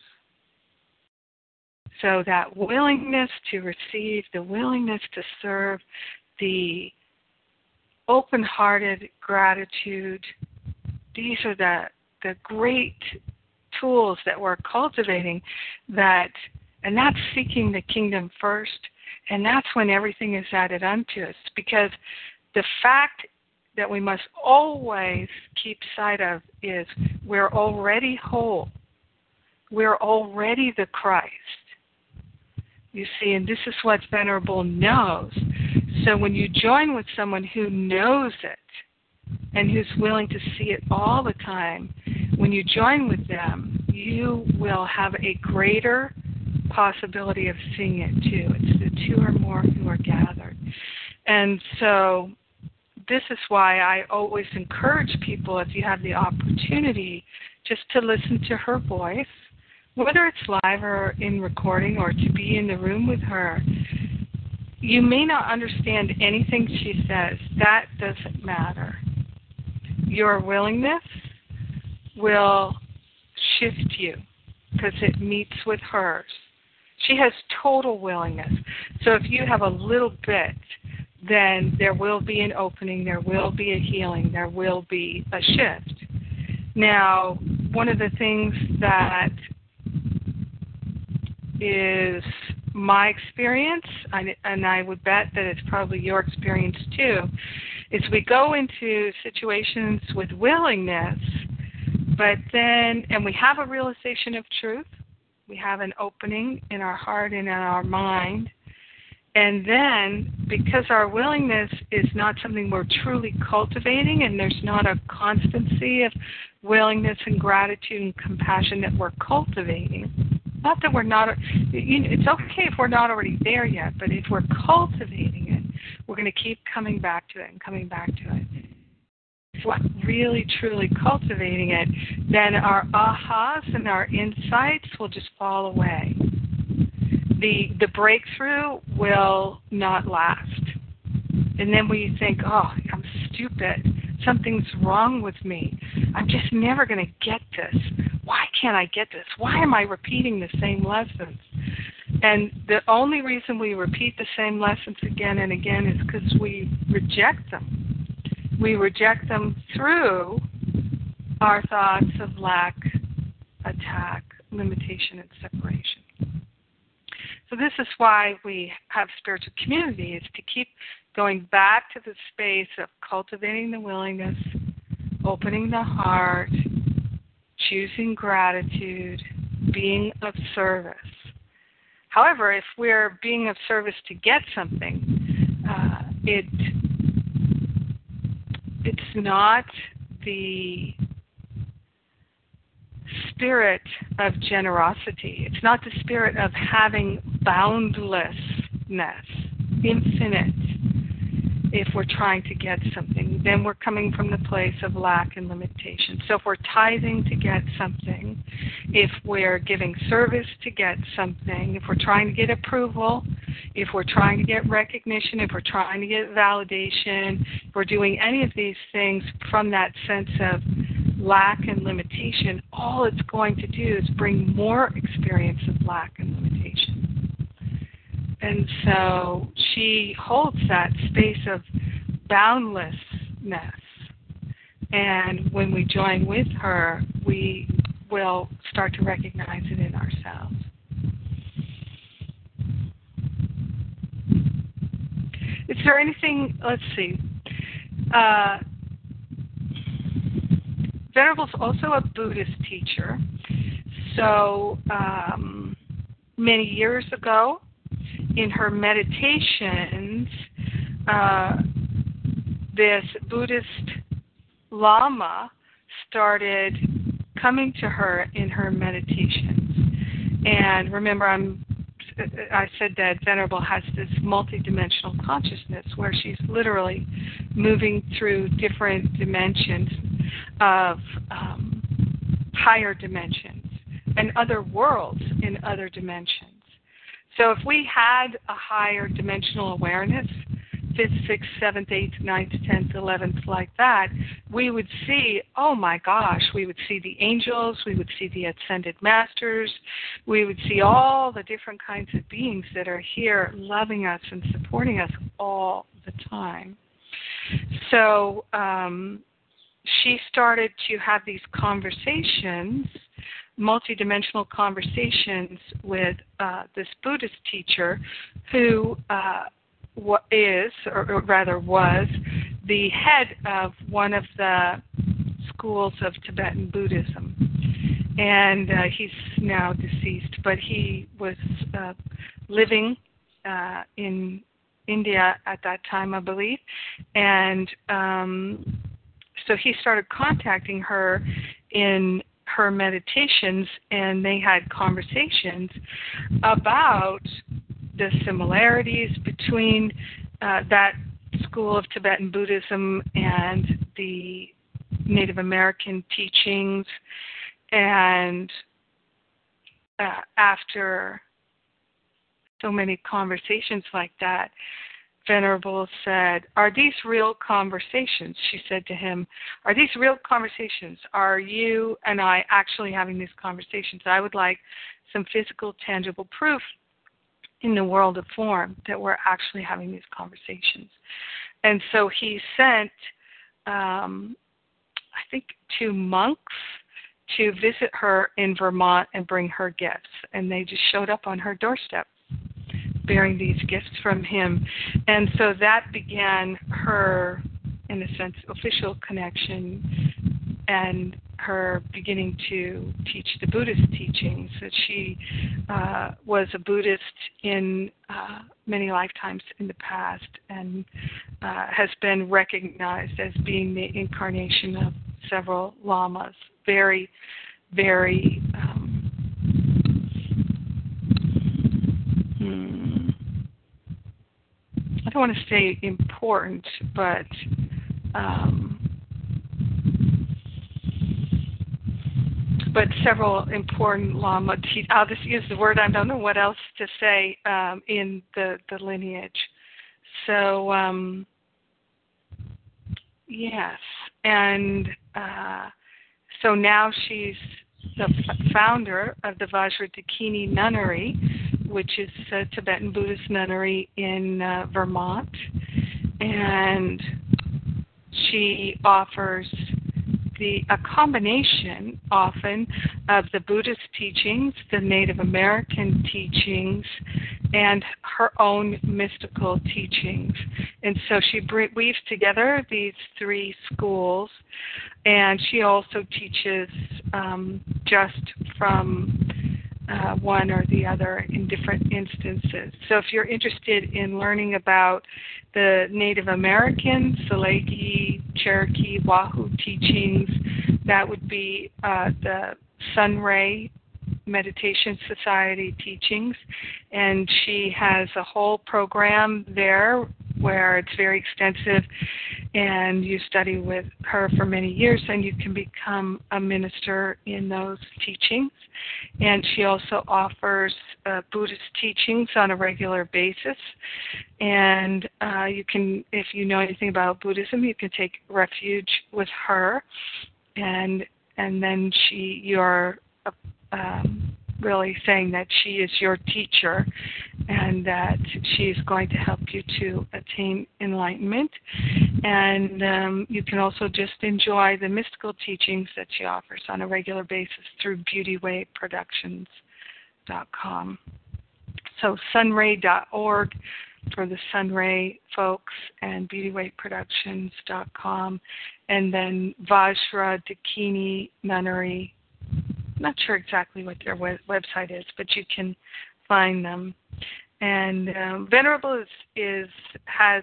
So that willingness to receive, the willingness to serve, the open hearted gratitude, these are the, the great tools that we're cultivating that and that's seeking the kingdom first and that's when everything is added unto us because the fact that we must always keep sight of is we're already whole we're already the christ you see, and this is what Venerable knows. So when you join with someone who knows it and who's willing to see it all the time, when you join with them, you will have a greater possibility of seeing it too. It's the two or more who are gathered. And so this is why I always encourage people, if you have the opportunity, just to listen to her voice whether it's live or in recording or to be in the room with her, you may not understand anything she says. That doesn't matter. Your willingness will shift you because it meets with hers. She has total willingness. So if you have a little bit, then there will be an opening, there will be a healing, there will be a shift. Now, one of the things that is my experience, and I would bet that it's probably your experience too, is we go into situations with willingness, but then, and we have a realization of truth, we have an opening in our heart and in our mind, And then, because our willingness is not something we're truly cultivating, and there's not a constancy of willingness and gratitude and compassion that we're cultivating, not that we're not, you know, it's okay if we're not already there yet, but if we're cultivating it, we're going to keep coming back to it and coming back to it. Really truly cultivating it, then our ahas and our insights will just fall away the the breakthrough will not last. And then we think, oh, I'm stupid. Something's wrong with me. I'm just never going to get this. Why can't I get this? Why am I repeating the same lessons? And the only reason we repeat the same lessons again and again is because we reject them. We reject them through our thoughts of lack, attack, limitation, and separation. So this is why we have spiritual community is to keep going back to the space of cultivating the willingness, opening the heart, choosing gratitude, being of service. However, if we're being of service to get something, uh, it it's not the spirit of generosity. It's not the spirit of having boundlessness, infinite. If we're trying to get something, then we're coming from the place of lack and limitation. So if we're tithing to get something, if we're giving service to get something, if we're trying to get approval, if we're trying to get recognition, if we're trying to get validation, if we're doing any of these things from that sense of lack and limitation, all it's going to do is bring more experience of lack and limitation. And so she holds that space of boundlessness. And when we join with her, we will start to recognize it in ourselves. Is there anything, let's see, uh, Venerable's also a Buddhist teacher. So um, many years ago, in her meditations, uh, this Buddhist Lama started coming to her in her meditations. And remember, I'm I said that Venerable has this multidimensional consciousness where she's literally moving through different dimensions of um, higher dimensions and other worlds in other dimensions. So if we had a higher dimensional awareness, fifth, sixth, seventh, eighth, ninth, tenth, eleventh, like that, we would see, oh my gosh, we would see the angels, we would see the ascended masters, we would see all the different kinds of beings that are here loving us and supporting us all the time. So um, she started to have these conversations, multidimensional conversations with uh, this Buddhist teacher who uh, is, or rather was, the head of one of the schools of Tibetan Buddhism. And uh, he's now deceased, but he was uh, living uh, in India at that time, I believe. And um, so he started contacting her in her meditations, and they had conversations about the similarities between uh, that school of Tibetan Buddhism and the Native American teachings. And uh, after so many conversations like that, Venerable said, Are these real conversations? She said to him, Are these real conversations? Are you and I actually having these conversations? I would like some physical, tangible proof in the world of form that we're actually having these conversations. And so he sent, um, I think, two monks to visit her in Vermont and bring her gifts. And they just showed up on her doorstep bearing these gifts from him. And so that began her, in a sense, official connection and her beginning to teach the Buddhist teachings. That she uh, was a Buddhist in uh, many lifetimes in the past and uh, has been recognized as being the incarnation of several lamas. Very, very. Um, hmm, I don't want to say important, but um, but several important Lama. Te- I'll just use the word. I don't know what else to say um, in the the lineage. So um, yes, and uh, so now she's the founder of the Vajradakini Nunnery, which is a Tibetan Buddhist nunnery in uh, Vermont, and she offers the a combination often of the Buddhist teachings, the Native American teachings, and her own mystical teachings. And so she weaves together these three schools, and she also teaches um, just from uh, one or the other in different instances. So if you're interested in learning about the Native American, Tsalagi, Cherokee, Ywahoo teachings, that would be uh, the Sunray Meditation Society teachings. And she has a whole program there where it's very extensive and you study with her for many years and you can become a minister in those teachings. And she also offers uh, Buddhist teachings on a regular basis. And uh, you can, if you know anything about Buddhism, you can take refuge with her. And and then she, you're uh, um, really saying that she is your teacher and that she is going to help you to attain enlightenment. And um, you can also just enjoy the mystical teachings that she offers on a regular basis through beautywayproductions.com. So sunray.org for the Sunray folks and beautywayproductions.com and then Vajra Dakini Nunnery not sure exactly what their web- website is, but you can find them. And um, Venerable is, is has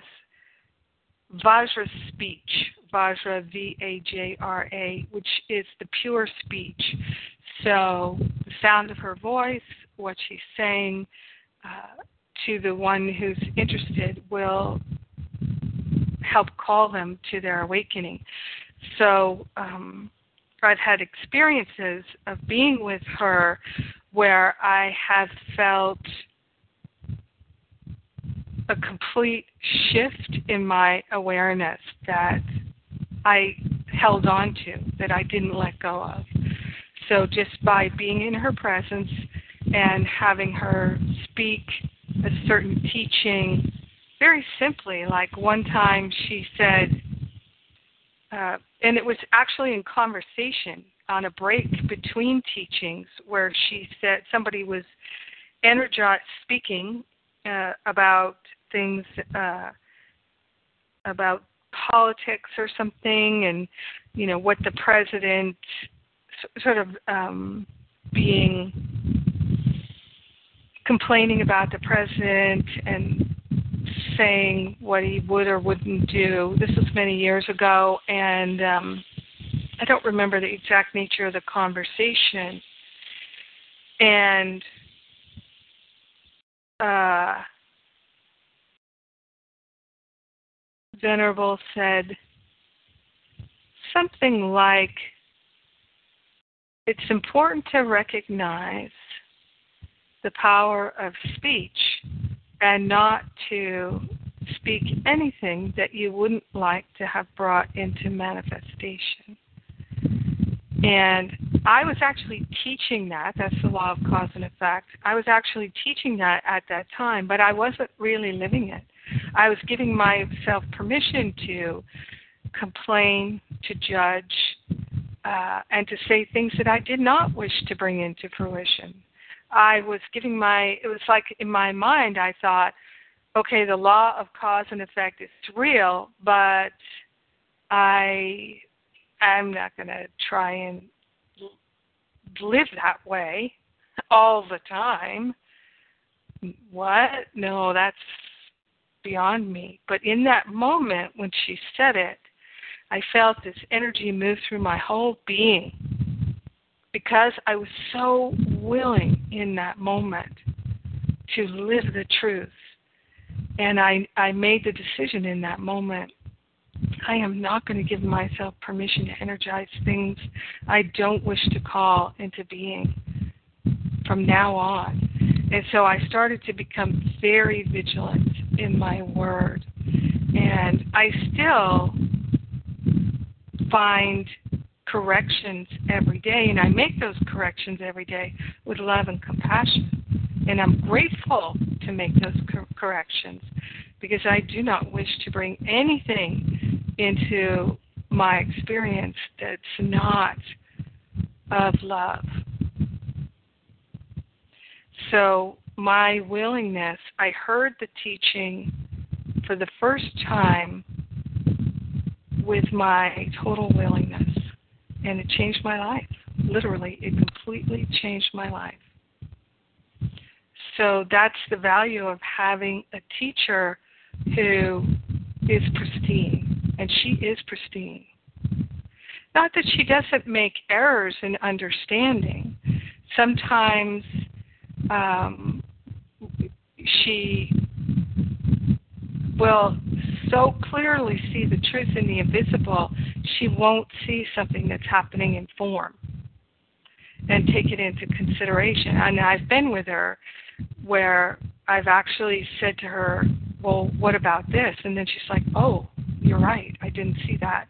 Vajra speech, Vajra V A J R A, which is the pure speech. So the sound of her voice, what she's saying uh, to the one who's interested will help call them to their awakening. So um, I've had experiences of being with her where I have felt a complete shift in my awareness that I held on to, that I didn't let go of. So just by being in her presence and having her speak a certain teaching very simply, like one time she said, uh, and it was actually in conversation on a break between teachings where she said somebody was energized speaking uh, about things uh, about politics or something and you know what the president sort of um, being complaining about the president and saying what he would or wouldn't do. This was many years ago, and um, I don't remember the exact nature of the conversation. And uh, Venerable said something like, It's important to recognize the power of speech and not to speak anything that you wouldn't like to have brought into manifestation. And I was actually teaching that. That's the law of cause and effect. I was actually teaching that at that time, but I wasn't really living it. I was giving myself permission to complain, to judge, uh, and to say things that I did not wish to bring into fruition. I was giving my, it was like in my mind, I thought, okay, the law of cause and effect is real, but I I'm not going to try and live that way all the time. What? No, that's beyond me. But in that moment when she said it, I felt this energy move through my whole being because I was so willing in that moment to live the truth. And I, I made the decision in that moment I am not going to give myself permission to energize things I don't wish to call into being from now on. And so I started to become very vigilant in my word. And I still find corrections every day, and I make those corrections every day with love and compassion. And I'm grateful to make those cor- corrections because I do not wish to bring anything into my experience that's not of love. So, my willingness, I heard the teaching for the first time with my total willingness, and it changed my life. Literally, it completely changed my life. So, that's the value of having a teacher who is pristine, and she is pristine. Not that she doesn't make errors in understanding. Sometimes um, she will so clearly see the truth in the invisible, she won't see something that's happening in form and take it into consideration. And I've been with her where I've actually said to her, Well, what about this? And then she's like, Oh, you're right. I didn't see that.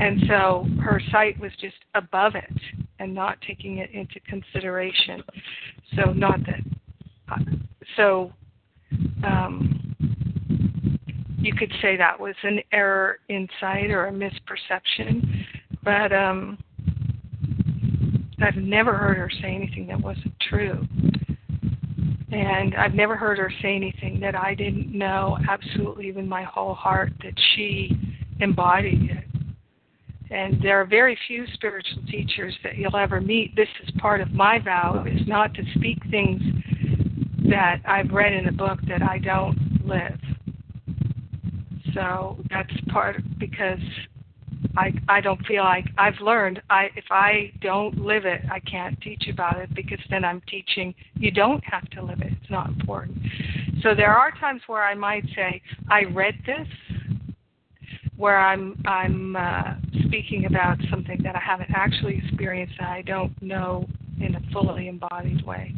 And so her sight was just above it and not taking it into consideration. So, not that. So, um, you could say that was an error in sight or a misperception, but um, I've never heard her say anything that wasn't true. And I've never heard her say anything that I didn't know absolutely with my whole heart that she embodied it. And there are very few spiritual teachers that you'll ever meet. This is part of my vow is not to speak things that I've read in a book that I don't live. So that's part because I I don't feel like I've learned I if I don't live it I can't teach about it because then I'm teaching you don't have to live it it's not important. So there are times where I might say I read this where I'm I'm uh, speaking about something that I haven't actually experienced that I don't know in a fully embodied way.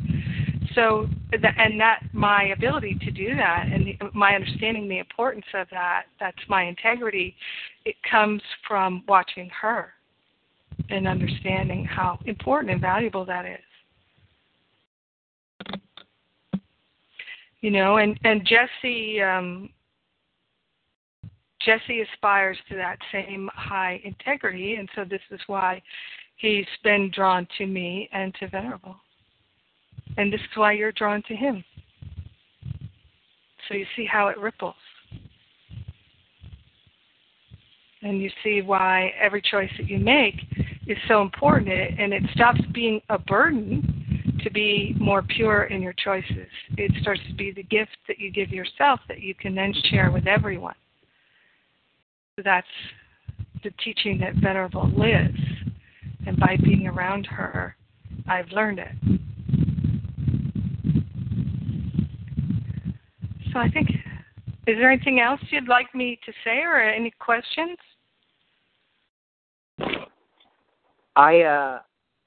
So, and that my ability to do that, and the, my understanding the importance of that, that's my integrity. It comes from watching her and understanding how important and valuable that is. You know, and and Jesse um, Jesse aspires to that same high integrity, and so this is why he's been drawn to me and to Venerable. And this is why you're drawn to him. So you see how it ripples. And you see why every choice that you make is so important and it stops being a burden to be more pure in your choices. It starts to be the gift that you give yourself that you can then share with everyone. That's the teaching that Venerable lives. And by being around her, I've learned it. So I think, is there anything else you'd like me to say or any questions? I uh,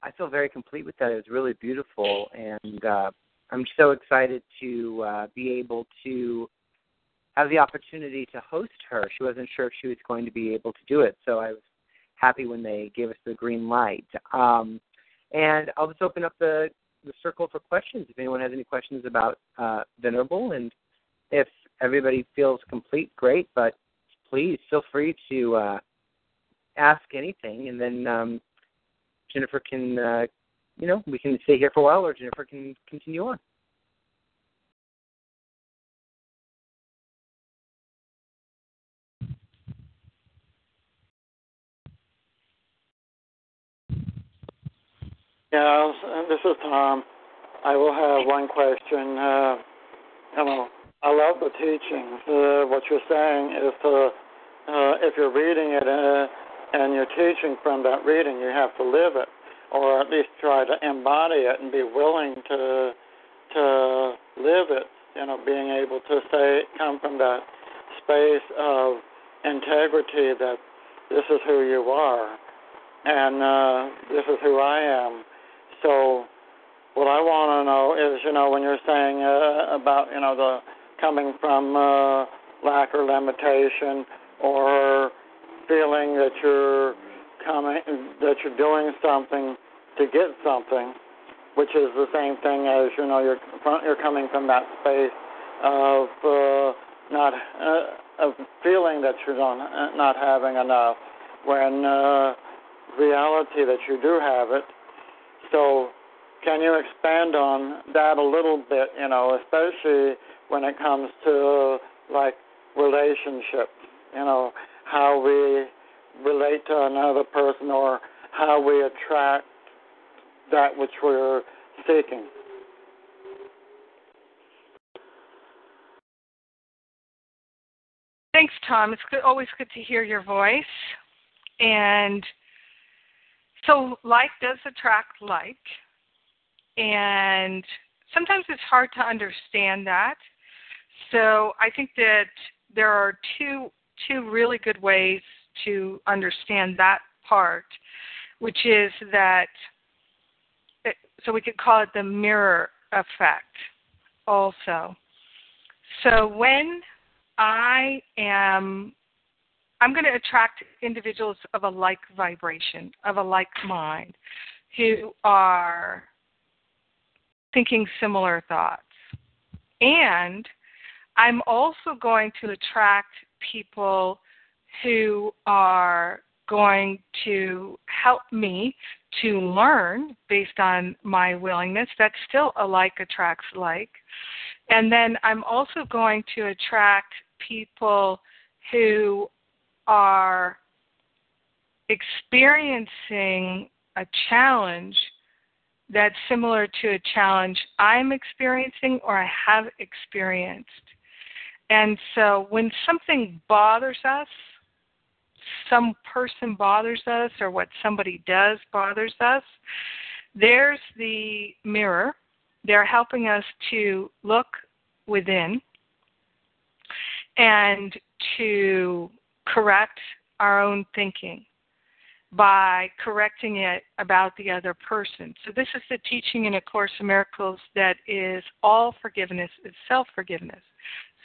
I feel very complete with that. It was really beautiful, and uh, I'm so excited to uh, be able to have the opportunity to host her. She wasn't sure if she was going to be able to do it, so I was happy when they gave us the green light. Um, and I'll just open up the, the circle for questions if anyone has any questions about uh, Venerable. And if everybody feels complete, great, but please feel free to uh, ask anything. And then um, Jennifer can, uh, you know, we can stay here for a while or Jennifer can continue on. Yeah, this is Tom. I will have one question. Uh, know, I love the teachings. Uh, what you're saying is to, uh, if you're reading it uh, and you're teaching from that reading, you have to live it, or at least try to embody it and be willing to to live it. You know, being able to say, come from that space of integrity that this is who you are, and uh, this is who I am. So, what I want to know is, you know, when you're saying uh, about, you know, the coming from uh, lack or limitation, or feeling that you're coming, that you're doing something to get something, which is the same thing as, you know, you're you're coming from that space of uh, not uh, of feeling that you're not not having enough, when uh, reality that you do have it. So, can you expand on that a little bit? You know, especially when it comes to like relationships. You know, how we relate to another person or how we attract that which we're seeking. Thanks, Tom. It's good, always good to hear your voice. And so, like does attract like. And sometimes it's hard to understand that. So, I think that there are two two really good ways to understand that part, which is that eh, so we could call it the mirror effect also. So when I am I'm going to attract individuals of a like vibration, of a like mind, who are thinking similar thoughts. And I'm also going to attract people who are going to help me to learn based on my willingness. That's still a like attracts like. And then I'm also going to attract people who are experiencing a challenge that's similar to a challenge I'm experiencing or I have experienced. And so when something bothers us, some person bothers us or what somebody does bothers us, there's the mirror. They're helping us to look within and to correct our own thinking by correcting it about the other person. So, this is the teaching in A Course in Miracles that is all forgiveness is self forgiveness.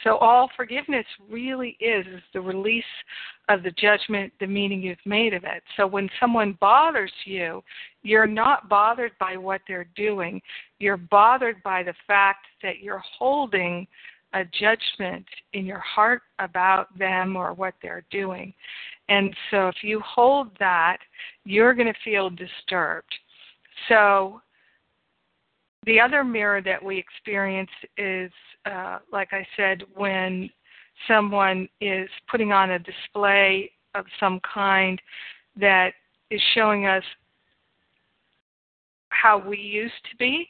So, all forgiveness really is, is the release of the judgment, the meaning you've made of it. So, when someone bothers you, you're not bothered by what they're doing, you're bothered by the fact that you're holding a judgment in your heart about them or what they're doing. And so if you hold that, you're going to feel disturbed. So the other mirror that we experience is, uh, like I said, when someone is putting on a display of some kind that is showing us how we used to be.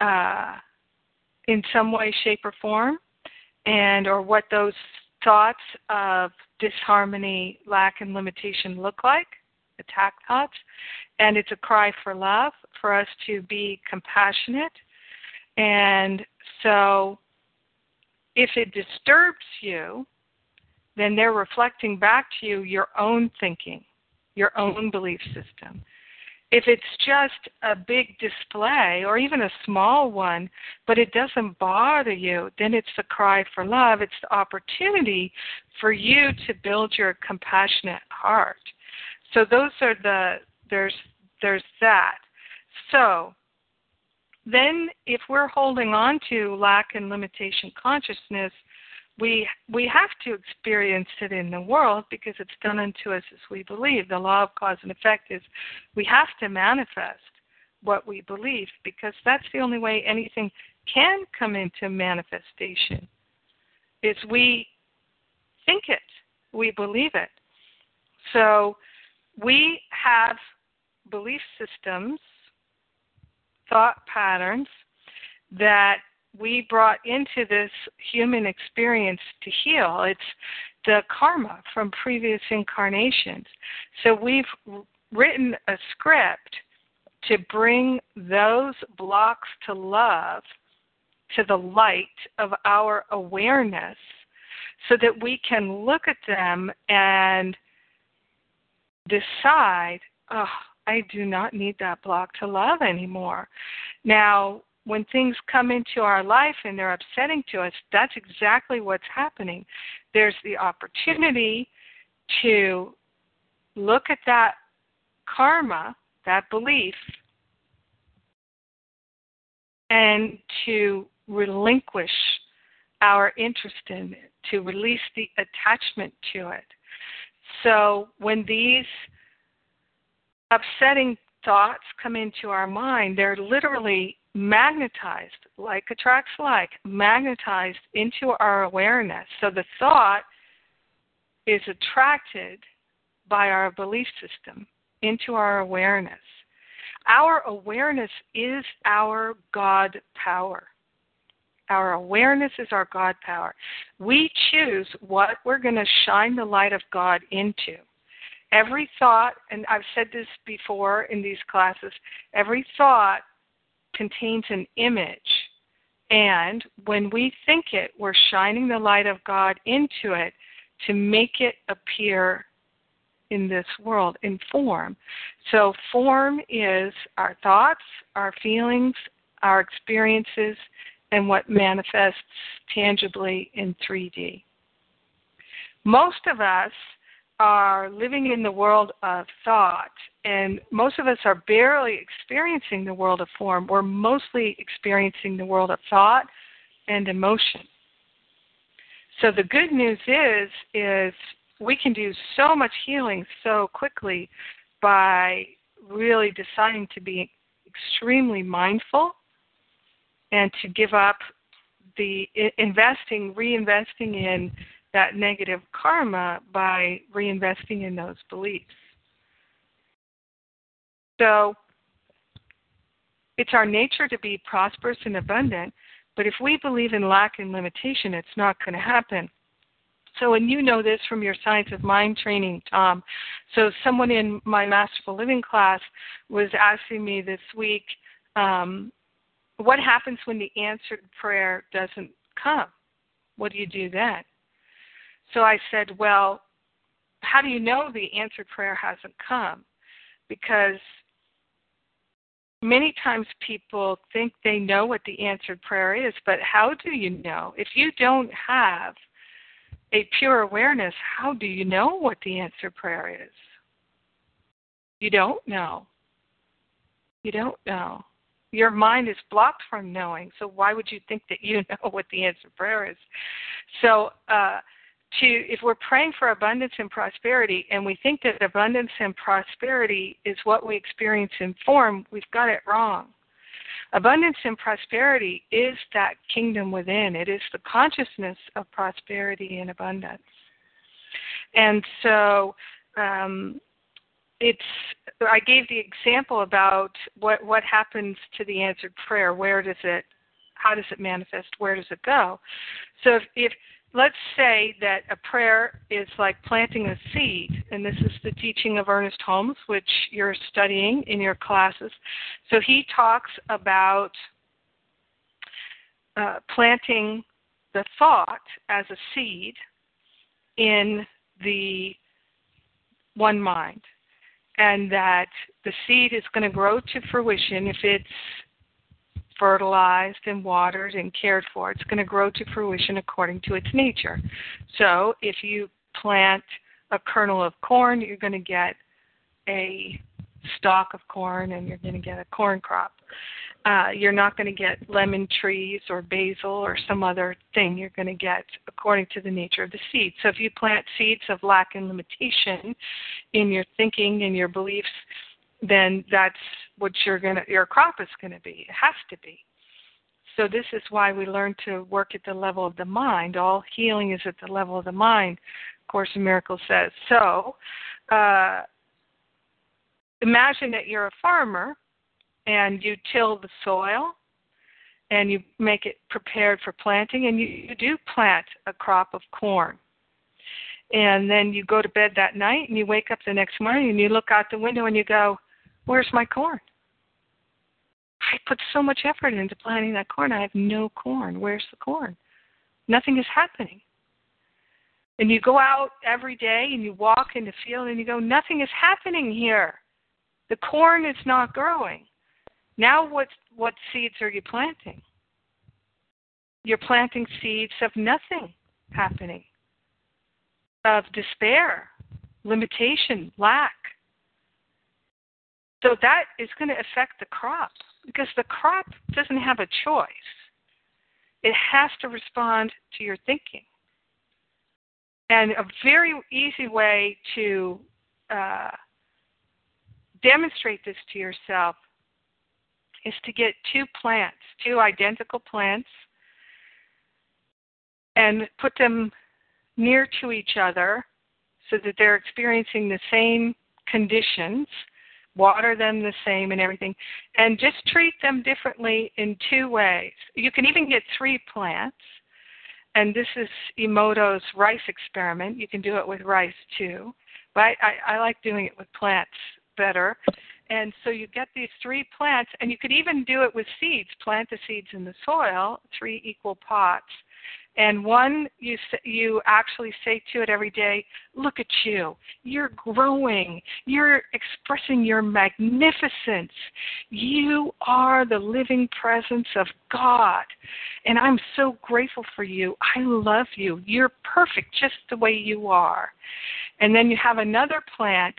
Uh, in some way, shape, or form, and or what those thoughts of disharmony, lack, and limitation look like, attack thoughts. And it's a cry for love, for us to be compassionate. And so if it disturbs you, then they're reflecting back to you your own thinking, your own belief system. If it's just a big display or even a small one, but it doesn't bother you, then it's the cry for love. It's the opportunity for you to build your compassionate heart. So those are the there's there's that. So then if we're holding on to lack and limitation consciousness, we we have to experience it in the world because it's done unto us as we believe. The law of cause and effect is we have to manifest what we believe because that's the only way anything can come into manifestation. Is we think it, we believe it. So we have belief systems thought patterns that we brought into this human experience to heal. It's the karma from previous incarnations. So we've written a script to bring those blocks to love to the light of our awareness so that we can look at them and decide, oh, I do not need that block to love anymore. Now, when things come into our life and they're upsetting to us, that's exactly what's happening. There's the opportunity to look at that karma, that belief, and to relinquish our interest in it, to release the attachment to it. So when these upsetting thoughts come into our mind, they're literally magnetized, like attracts like, magnetized into our awareness. So the thought is attracted by our belief system into our awareness. Our awareness is our God power. Our awareness is our God power. We choose what we're going to shine the light of God into. Every thought, and I've said this before in these classes, every thought contains an image. And when we think it, we're shining the light of God into it to make it appear in this world in form. So, form is our thoughts, our feelings, our experiences, and what manifests tangibly in 3D. Most of us are living in the world of thought, and most of us are barely experiencing the world of form. We're mostly experiencing the world of thought and emotion. So the good news is is we can do so much healing so quickly by really deciding to be extremely mindful and to give up the investing, reinvesting in that negative karma by reinvesting in those beliefs. So it's our nature to be prosperous and abundant, but if we believe in lack and limitation, it's not going to happen. So, and you know this from your Science of Mind training, Tom. So, someone in my Masterful Living class was asking me this week, um, what happens when the answered prayer doesn't come? What do you do then? So I said, well, how do you know the answered prayer hasn't come? Because many times people think they know what the answered prayer is, but how do you know? If you don't have a pure awareness, how do you know what the answered prayer is? You don't know. You don't know. Your mind is blocked from knowing, so why would you think that you [laughs] know what the answered prayer is? So, uh, to if we're praying for abundance and prosperity and we think that abundance and prosperity is what we experience in form, we've got it wrong. Abundance and prosperity is that kingdom within. It is the consciousness of prosperity and abundance. And so um, it's I gave the example about what what happens to the answered prayer. Where does it how does it manifest? Where does it go? So if, if let's say that a prayer is like planting a seed, and this is the teaching of Ernest Holmes, which you're studying in your classes. So he talks about uh, planting the thought as a seed in the one mind, and that the seed is going to grow to fruition if it's fertilized and watered and cared for, it's going to grow to fruition according to its nature. So if you plant a kernel of corn, you're going to get a stalk of corn and you're going to get a corn crop. Uh, you're not going to get lemon trees or basil or some other thing. You're going to get according to the nature of the seed. So if you plant seeds of lack and limitation in your thinking and your beliefs, then that's what you're gonna your crop is gonna be. It has to be. So this is why we learn to work at the level of the mind. All healing is at the level of the mind. Course in Miracles says. So uh, imagine that you're a farmer and you till the soil and you make it prepared for planting and you, you do plant a crop of corn and then you go to bed that night and you wake up the next morning and you look out the window and you go where's my corn i put so much effort into planting that corn i have no corn where's the corn nothing is happening and you go out every day and you walk in the field and you go nothing is happening here the corn is not growing now what what seeds are you planting? You're planting seeds of nothing happening. Of despair, limitation, lack. So that is going to affect the crop because the crop doesn't have a choice. It has to respond to your thinking. And a very easy way to uh, demonstrate this to yourself is to get two plants, two identical plants, and put them near to each other so that they're experiencing the same conditions, water them the same and everything, and just treat them differently in two ways. You can even get three plants, and this is Emoto's rice experiment. You can do it with rice too, but I, I, I like doing it with plants better. And so you get these three plants, and you could even do it with seeds. Plant the seeds in the soil, three equal pots. And one, you you actually say to it every day, "Look at you! You're growing. You're expressing your magnificence. You are the living presence of God, and I'm so grateful for you. I love you. You're perfect just the way you are." And then you have another plant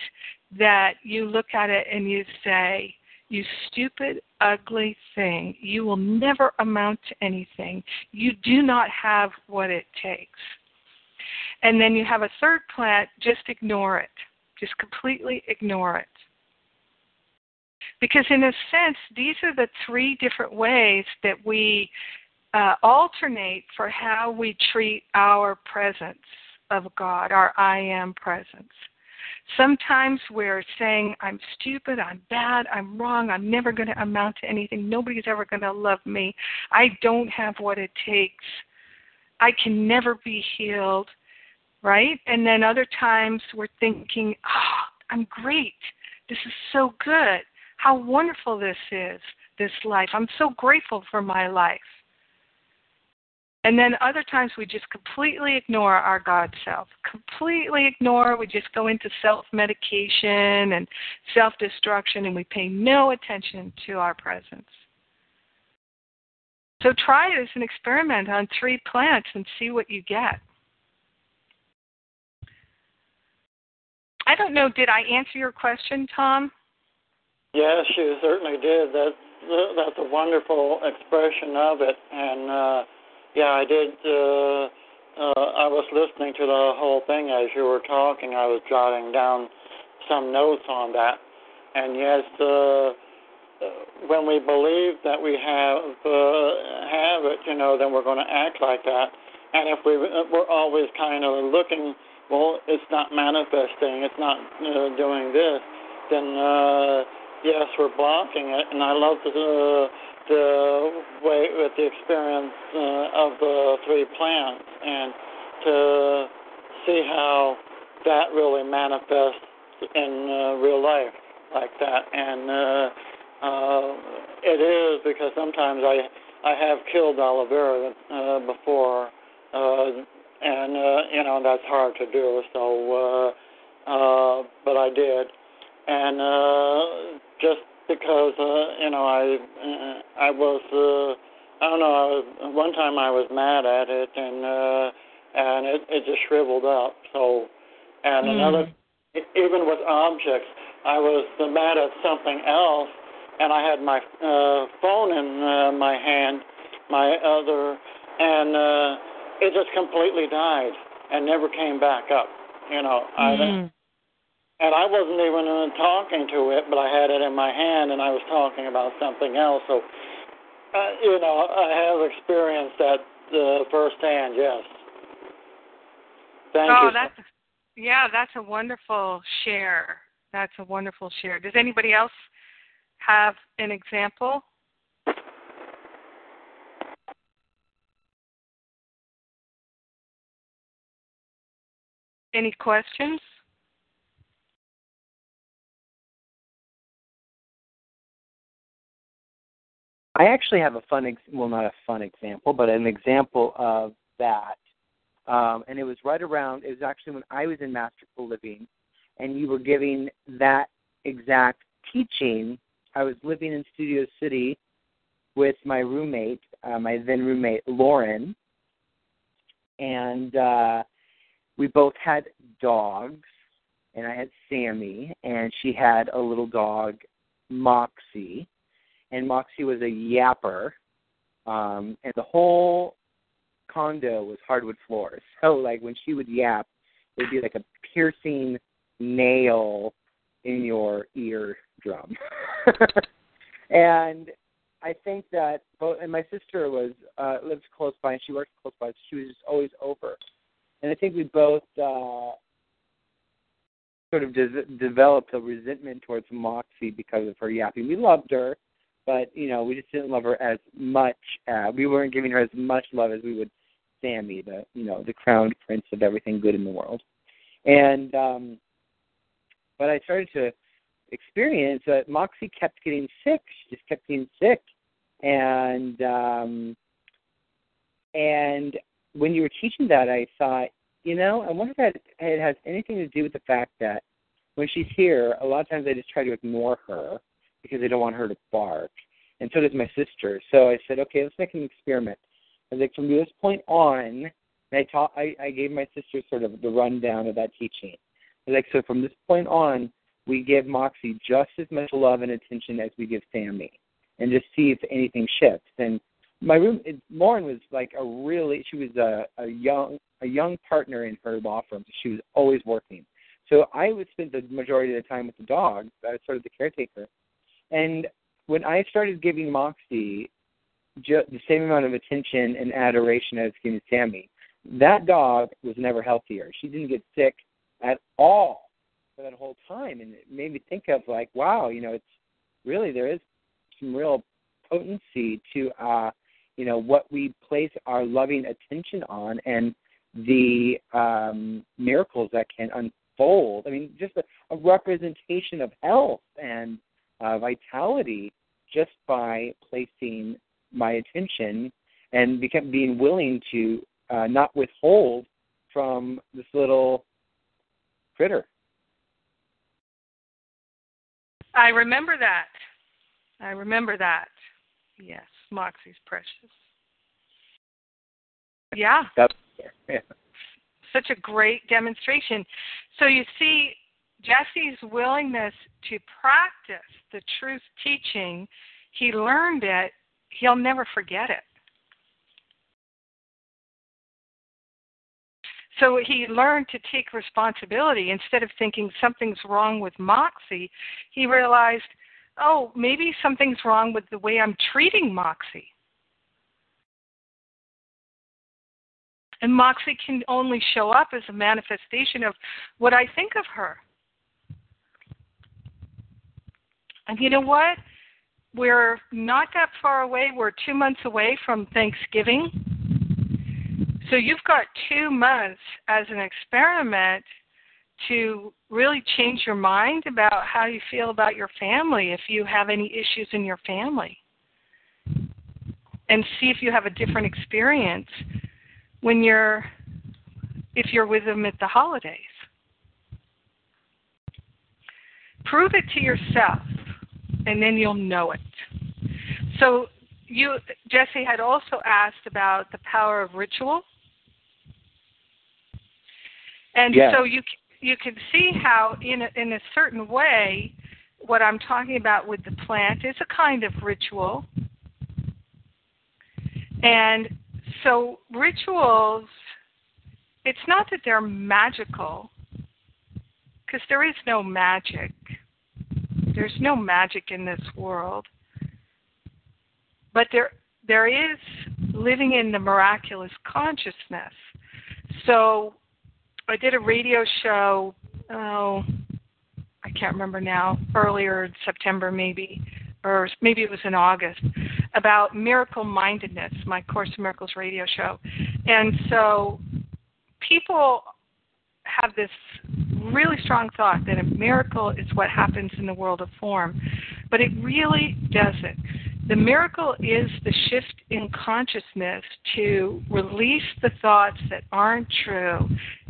that you look at it and you say, you stupid, ugly thing. You will never amount to anything. You do not have what it takes. And then you have a third plant, just ignore it. Just completely ignore it. Because, in a sense, these are the three different ways that we uh, alternate for how we treat our presence of God, our I am presence. Sometimes we're saying, I'm stupid, I'm bad, I'm wrong, I'm never going to amount to anything, nobody's ever going to love me, I don't have what it takes, I can never be healed, right? And then other times we're thinking, oh, I'm great, this is so good, how wonderful this is, this life, I'm so grateful for my life. And then other times we just completely ignore our God self. Completely ignore. We just go into self medication and self destruction and we pay no attention to our presence. So try it as an experiment on three plants and see what you get. I don't know, did I answer your question, Tom? Yes, you certainly did. That that's a wonderful expression of it, and uh, yeah, I did. Uh, uh, I was listening to the whole thing as you were talking. I was jotting down some notes on that. And yes, uh, uh when we believe that we have uh, have it, you know, then we're going to act like that. And if we we're always kind of looking, well, it's not manifesting, it's not uh, doing this, then uh, yes, we're blocking it. And I love the. Uh, the way with the experience uh, of the three plants and to see how that really manifests in uh, real life like that. And uh, uh, it is because sometimes I I have killed aloe vera uh, before uh, and uh, you know that's hard to do so uh, uh, but I did. And uh, just because uh, you know I uh, I was uh, I don't know I was one time I was mad at it and uh, and it it just shriveled up. So and mm. another even with objects I was mad at something else and I had my uh, phone in uh, my hand, my other, and uh, it just completely died and never came back up. You know, mm. I and I wasn't even talking to it, but I had it in my hand and I was talking about something else. So, uh, you know, I have experienced that uh, firsthand. Yes. Thank oh, you. that's yeah, that's a wonderful share. That's a wonderful share. Does anybody else have an example? Any questions? I actually have a fun, ex- well, not a fun example, but an example of that. Um, and it was right around, it was actually when I was in Masterful Living, and you were giving that exact teaching. I was living in Studio City with my roommate, uh, my then roommate, Lauren, and uh, we both had dogs, and I had Sammy, and she had a little dog, Moxie and Moxie was a yapper, um, and the whole condo was hardwood floors. [laughs] So like when she would yap, it would be like a piercing nail in your eardrum. [laughs] and I think that both and my sister was uh lives close by and she works close by, so she was just always over. And I think we both uh sort of de- developed a resentment towards Moxie because of her yapping. We loved her, but you know we just didn't love her as much. Uh, we weren't giving her as much love as we would Sammy, the you know the crowned prince of everything good in the world. And um, but I started to experience that Moxie kept getting sick. She just kept getting sick, and um, and when you were teaching that, I thought, you know, I wonder if that it has anything to do with the fact that when she's here, a lot of times I just try to ignore her because I don't want her to bark. And so does my sister. So I said, okay, let's make an experiment. I was like, from this point on, and I taught, I, I gave my sister sort of the rundown of that teaching. I was like, so from this point on, we give Moxie just as much love and attention as we give Sammy, and just see if anything shifts. And my room, it, Lauren was like a really, she was a, a young, a young partner in her law firm. She was always working. So I would spend the majority of the time with the dog. I was sort of the caretaker. And when I started giving Moxie ju- the same amount of attention and adoration as giving Sammy, that dog was never healthier. She didn't get sick at all for that whole time, and it made me think of like, wow, you know, it's really there is some real potency to, uh, you know, what we place our loving attention on, and the um, miracles that can unfold. I mean, just a, a representation of health and uh, vitality just by placing my attention and become, being willing to uh, not withhold from this little critter. I remember that. I remember that. Yes, Moxie's precious. Yeah. That's, [laughs] yeah. Such a great demonstration. So you see, Jesse's willingness to practice the truth teaching, he learned it, he'll never forget it. So he learned to take responsibility. Instead of thinking something's wrong with Moxie, he realized, oh, maybe something's wrong with the way I'm treating Moxie. And Moxie can only show up as a manifestation of what I think of her. And you know what? We're not that far away. We're two months away from Thanksgiving. So you've got two months as an experiment to really change your mind about how you feel about your family if you have any issues in your family. And see if you have a different experience when you're if you're with them at the holidays. Prove it to yourself and then you'll know it. So you Jesse had also asked about the power of ritual. And so you you can see how in a, in a certain way what I'm talking about with the plant is a kind of ritual. And so rituals it's not that they're magical because there is no magic. There's no magic in this world. But there there is living in the miraculous consciousness. So I did a radio show, oh, I can't remember now, earlier in September maybe, or maybe it was in August, about miracle mindedness, my Course in Miracles radio show. And so people have this really strong thought that a miracle is what happens in the world of form, but it really doesn't. The miracle is the shift in consciousness to release the thoughts that aren't true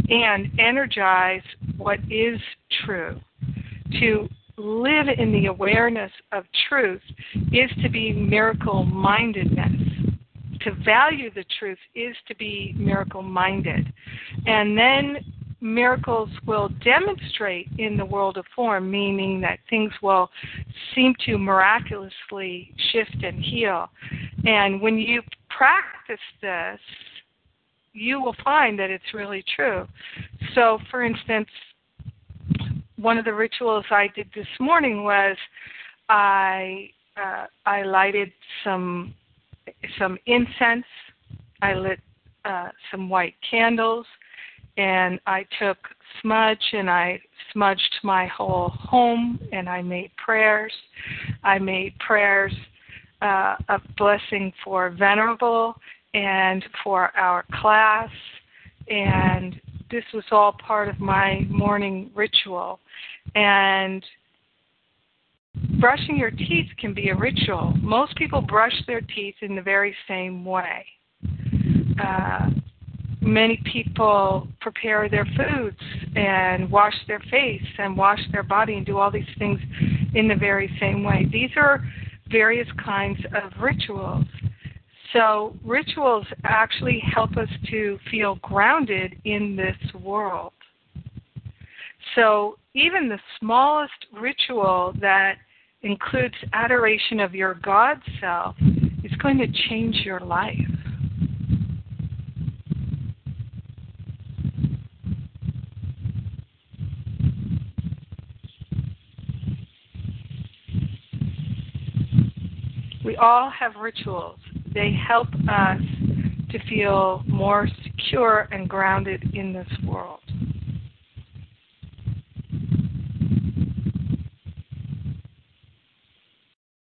and energize what is true. To live in the awareness of truth is to be miracle mindedness. To value the truth is to be miracle minded. And then miracles will demonstrate in the world of form, meaning that things will seem to miraculously shift and heal. And when you practice this, you will find that it's really true. So, for instance, one of the rituals I did this morning was I uh, I lighted some some incense. I lit uh, some white candles and I took smudge and I smudged my whole home and I made prayers. I made prayers uh, of blessing for Venerable and for our class, and this was all part of my morning ritual. And brushing your teeth can be a ritual. Most people brush their teeth in the very same way. Uh, many people prepare their foods and wash their face and wash their body and do all these things in the very same way. These are various kinds of rituals. So, rituals actually help us to feel grounded in this world. So, even the smallest ritual that includes adoration of your God self is going to change your life. We all have rituals. They help us to feel more secure and grounded in this world.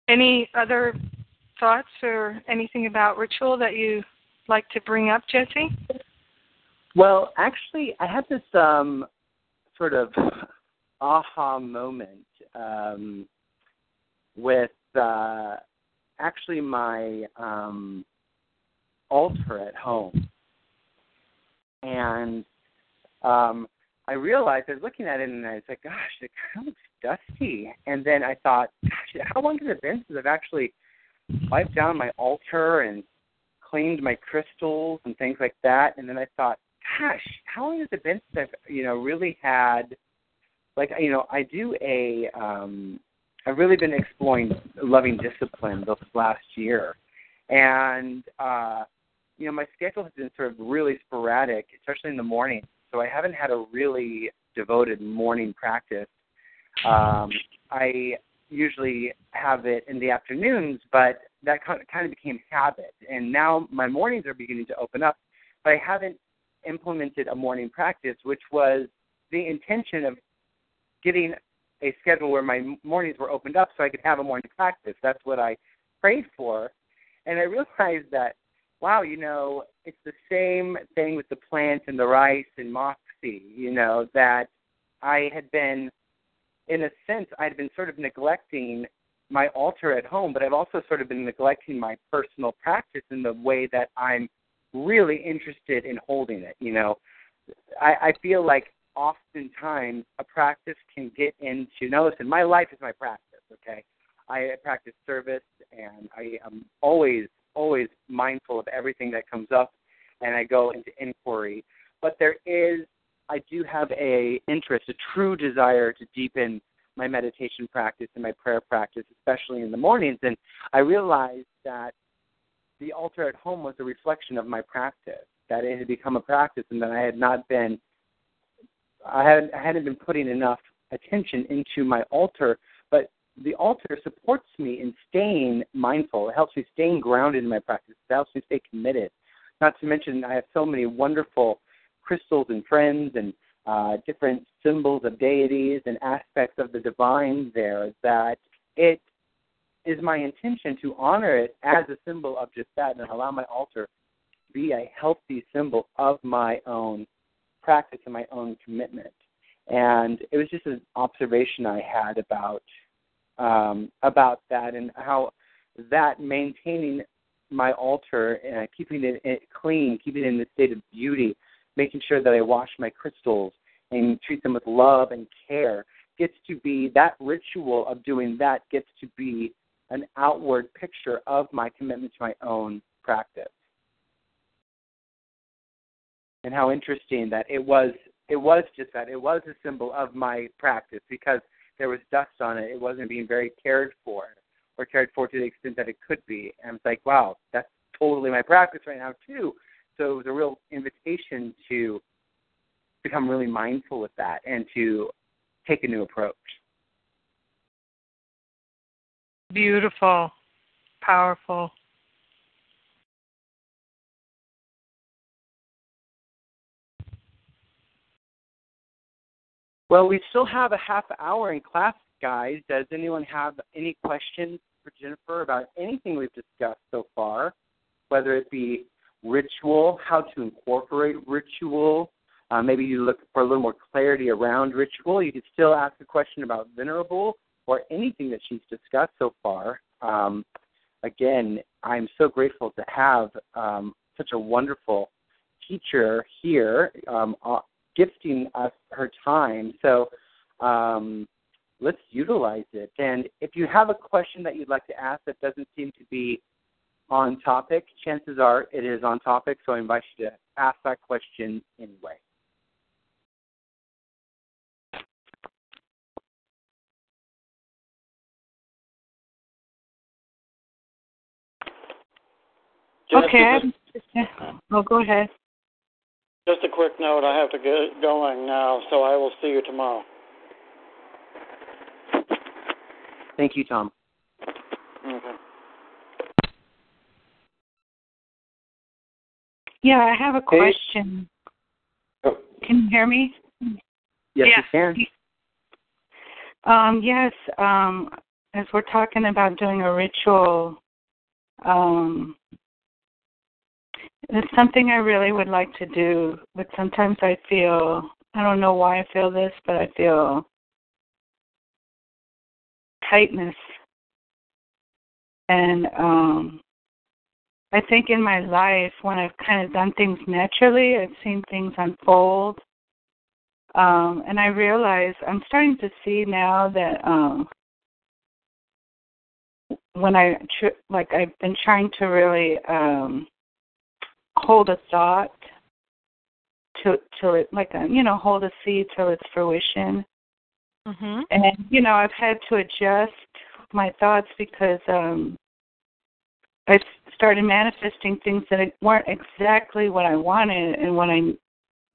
Any other thoughts or anything about ritual that you like to bring up, Jesse? Well, actually, I had this um, sort of aha moment um, with uh, actually my um, altar at home, and um, I realized I was looking at it and I was like, "Gosh, it kind of looks dusty." And then I thought, "Gosh, how long has it been since I've actually wiped down my altar and cleaned my crystals and things like that?" And then I thought, "Gosh, how long has it been since I've you know really had like you know I do a um I've really been exploring loving discipline this last year, and uh, you know my schedule has been sort of really sporadic, especially in the morning. So I haven't had a really devoted morning practice. Um, I usually have it in the afternoons, but that kind of became habit, and now my mornings are beginning to open up. But I haven't implemented a morning practice, which was the intention of getting a schedule where my mornings were opened up so I could have a morning practice. That's what I prayed for. And I realized that, wow, you know, it's the same thing with the plant and the rice and moxie, you know, that I had been, in a sense, I'd been sort of neglecting my altar at home, but I've also sort of been neglecting my personal practice in the way that I'm really interested in holding it. You know, I, I feel like oftentimes a practice can get into now listen my life is my practice okay? I practice service and i am always always mindful of everything that comes up and i go into inquiry. But there is i do have a interest a true desire to deepen my meditation practice and my prayer practice especially in the mornings and i realized that the altar at home was a reflection of my practice that it had become a practice and that i had not been I hadn't, I hadn't been putting enough attention into my altar, but the altar supports me in staying mindful. It helps me staying grounded in my practice. It helps me stay committed. Not to mention, I have so many wonderful crystals and friends and uh, different symbols of deities and aspects of the divine there that it is my intention to honor it as a symbol of just that and allow my altar to be a healthy symbol of my own practice and my own commitment. And it was just an observation I had about um, about that and how that maintaining my altar and keeping it clean, keeping it in the state of beauty, making sure that I wash my crystals and treat them with love and care gets to be that ritual of doing that gets to be an outward picture of my commitment to my own practice. And how interesting that it was it was just that. It was a symbol of my practice because there was dust on it. It wasn't being very cared for or cared for to the extent that it could be. And it's like, wow, that's totally my practice right now too. So it was a real invitation to become really mindful with that and to take a new approach. Beautiful, powerful. Well, we still have a half hour in class, guys. Does anyone have any questions for Jennifer about anything we've discussed so far, whether it be ritual, how to incorporate ritual, uh, maybe you look for a little more clarity around ritual. You could still ask a question about venerable or anything that she's discussed so far. Um, again, I'm so grateful to have um, such a wonderful teacher here um, uh, gifting us her time. So um, let's utilize it. And if you have a question that you'd like to ask that doesn't seem to be on topic, chances are it is on topic. So I invite you to ask that question anyway. Just okay. A, oh, go ahead. Just a quick note. I have to get going now, so I will see you tomorrow. Thank you, Tom. Okay. Yeah, I have a question. Oh. Can you hear me? Yes, yeah. you can. Um, yes, um, as we're talking about doing a ritual, um, it's something I really would like to do, but sometimes I feel I don't know why I feel this, but I feel tightness. And um I think in my life when I've kind of done things naturally, I've seen things unfold. Um and I realize I'm starting to see now that um when I tr- like I've been trying to really um hold a thought till till it like a you know hold a seed till its fruition. Mm-hmm. and you know i've had to adjust my thoughts because um i started manifesting things that weren't exactly what i wanted and what i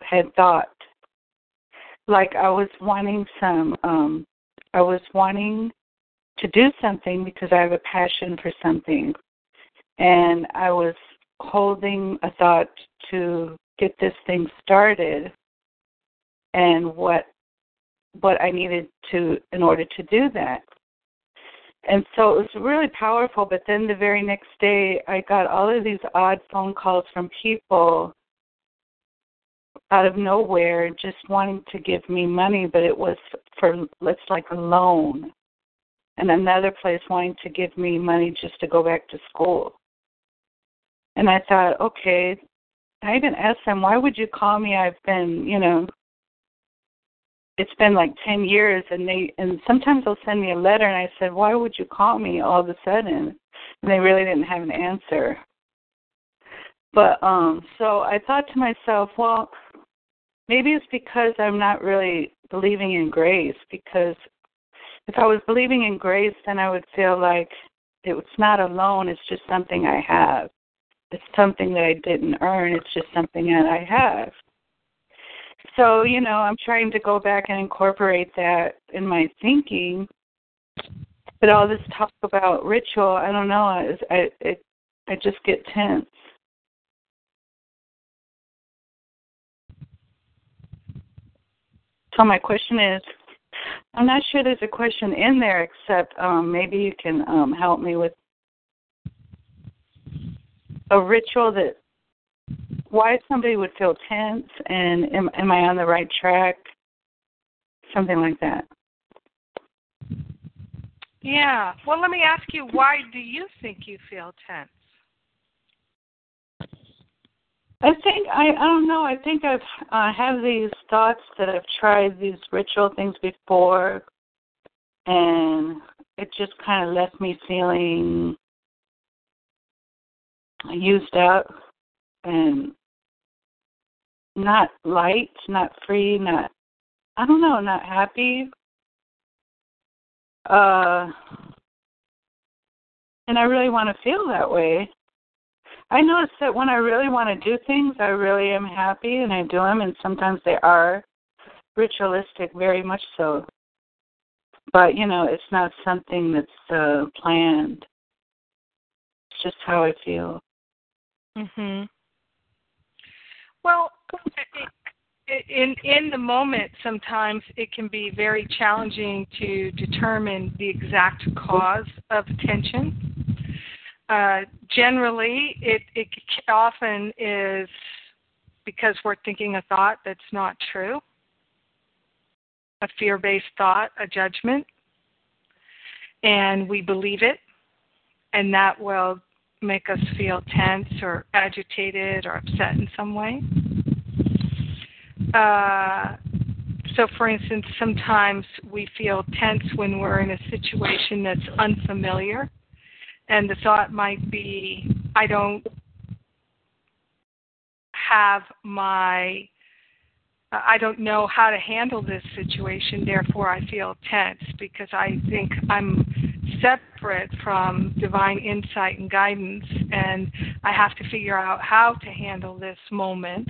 had thought. Like i was wanting some um i was wanting to do something because i have a passion for something. And i was holding a thought to get this thing started and what what I needed to in order to do that. And so it was really powerful, but then the very next day I got all of these odd phone calls from people out of nowhere just wanting to give me money, but it was for let's like a loan. And another place wanting to give me money just to go back to school. And I thought, okay, I even asked them, why would you call me? I've been, you know, it's been like 10 years and they, and sometimes they'll send me a letter and I said, why would you call me all of a sudden? And they really didn't have an answer. But, um, so I thought to myself, well, maybe it's because I'm not really believing in grace because if I was believing in grace, then I would feel like it's not alone, it's just something I have it's something that I didn't earn. It's just something that I have. So, you know, I'm trying to go back and incorporate that in my thinking. But all this talk about ritual, I don't know, I I it, I just get tense. So my question is, I'm not sure there's a question in there, except um, maybe you can um, help me with a ritual that why somebody would feel tense and am, am I on the right track? Something like that. Yeah. Well, let me ask you, why do you think you feel tense? I think I I don't know. I think I've I have these thoughts that I've tried these ritual things before, and it just kind of left me feeling used up and not light, not free, not I don't know, not happy. Uh and I really want to feel that way. I notice that when I really want to do things, I really am happy and I do them, and sometimes they are ritualistic, very much so. But you know, it's not something that's uh, planned. It's just how I feel. Mhm. Well, in in the moment, sometimes it can be very challenging to determine the exact cause of tension. Uh, generally, it, it often is because we're thinking a thought that's not true, a fear based thought, a judgment, and we believe it, and that will make us feel tense or agitated or upset in some way. Uh, so, for instance, sometimes we feel tense when we're in a situation that's unfamiliar and the thought might be I don't have my I don't know how to handle this situation, therefore I feel tense because I think I'm separate from divine insight and guidance and I have to figure out how to handle this moment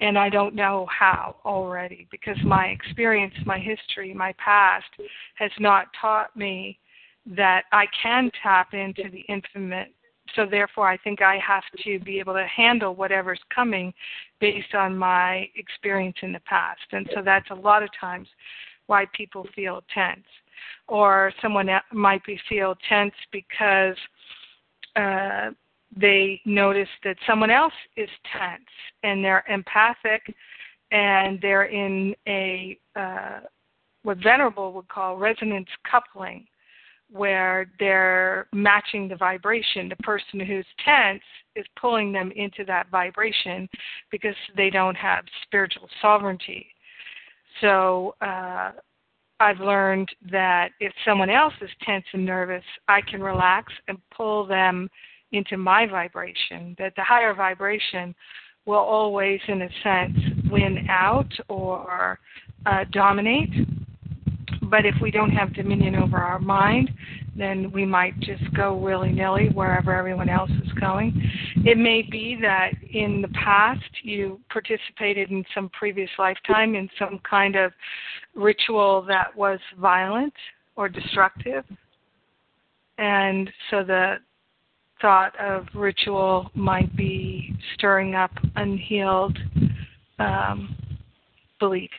and I don't know how already because my experience, my history, my past has not taught me that I can tap into the infinite. So therefore, I think I have to be able to handle whatever's coming based on my experience in the past. And so that's a lot of times why people feel tense. Or someone might be feel tense because uh, they notice that someone else is tense and they're empathic and they're in a uh, what Venerable would call resonance coupling where they're matching the vibration. The person who's tense is pulling them into that vibration because they don't have spiritual sovereignty. So uh, I've learned that if someone else is tense and nervous, I can relax and pull them into my vibration. That the higher vibration will always, in a sense, win out or uh, dominate but if we don't have dominion over our mind, then we might just go willy nilly wherever everyone else is going. It may be that in the past you participated in some previous lifetime in some kind of ritual that was violent or destructive. And so the thought of ritual might be stirring up unhealed um, beliefs.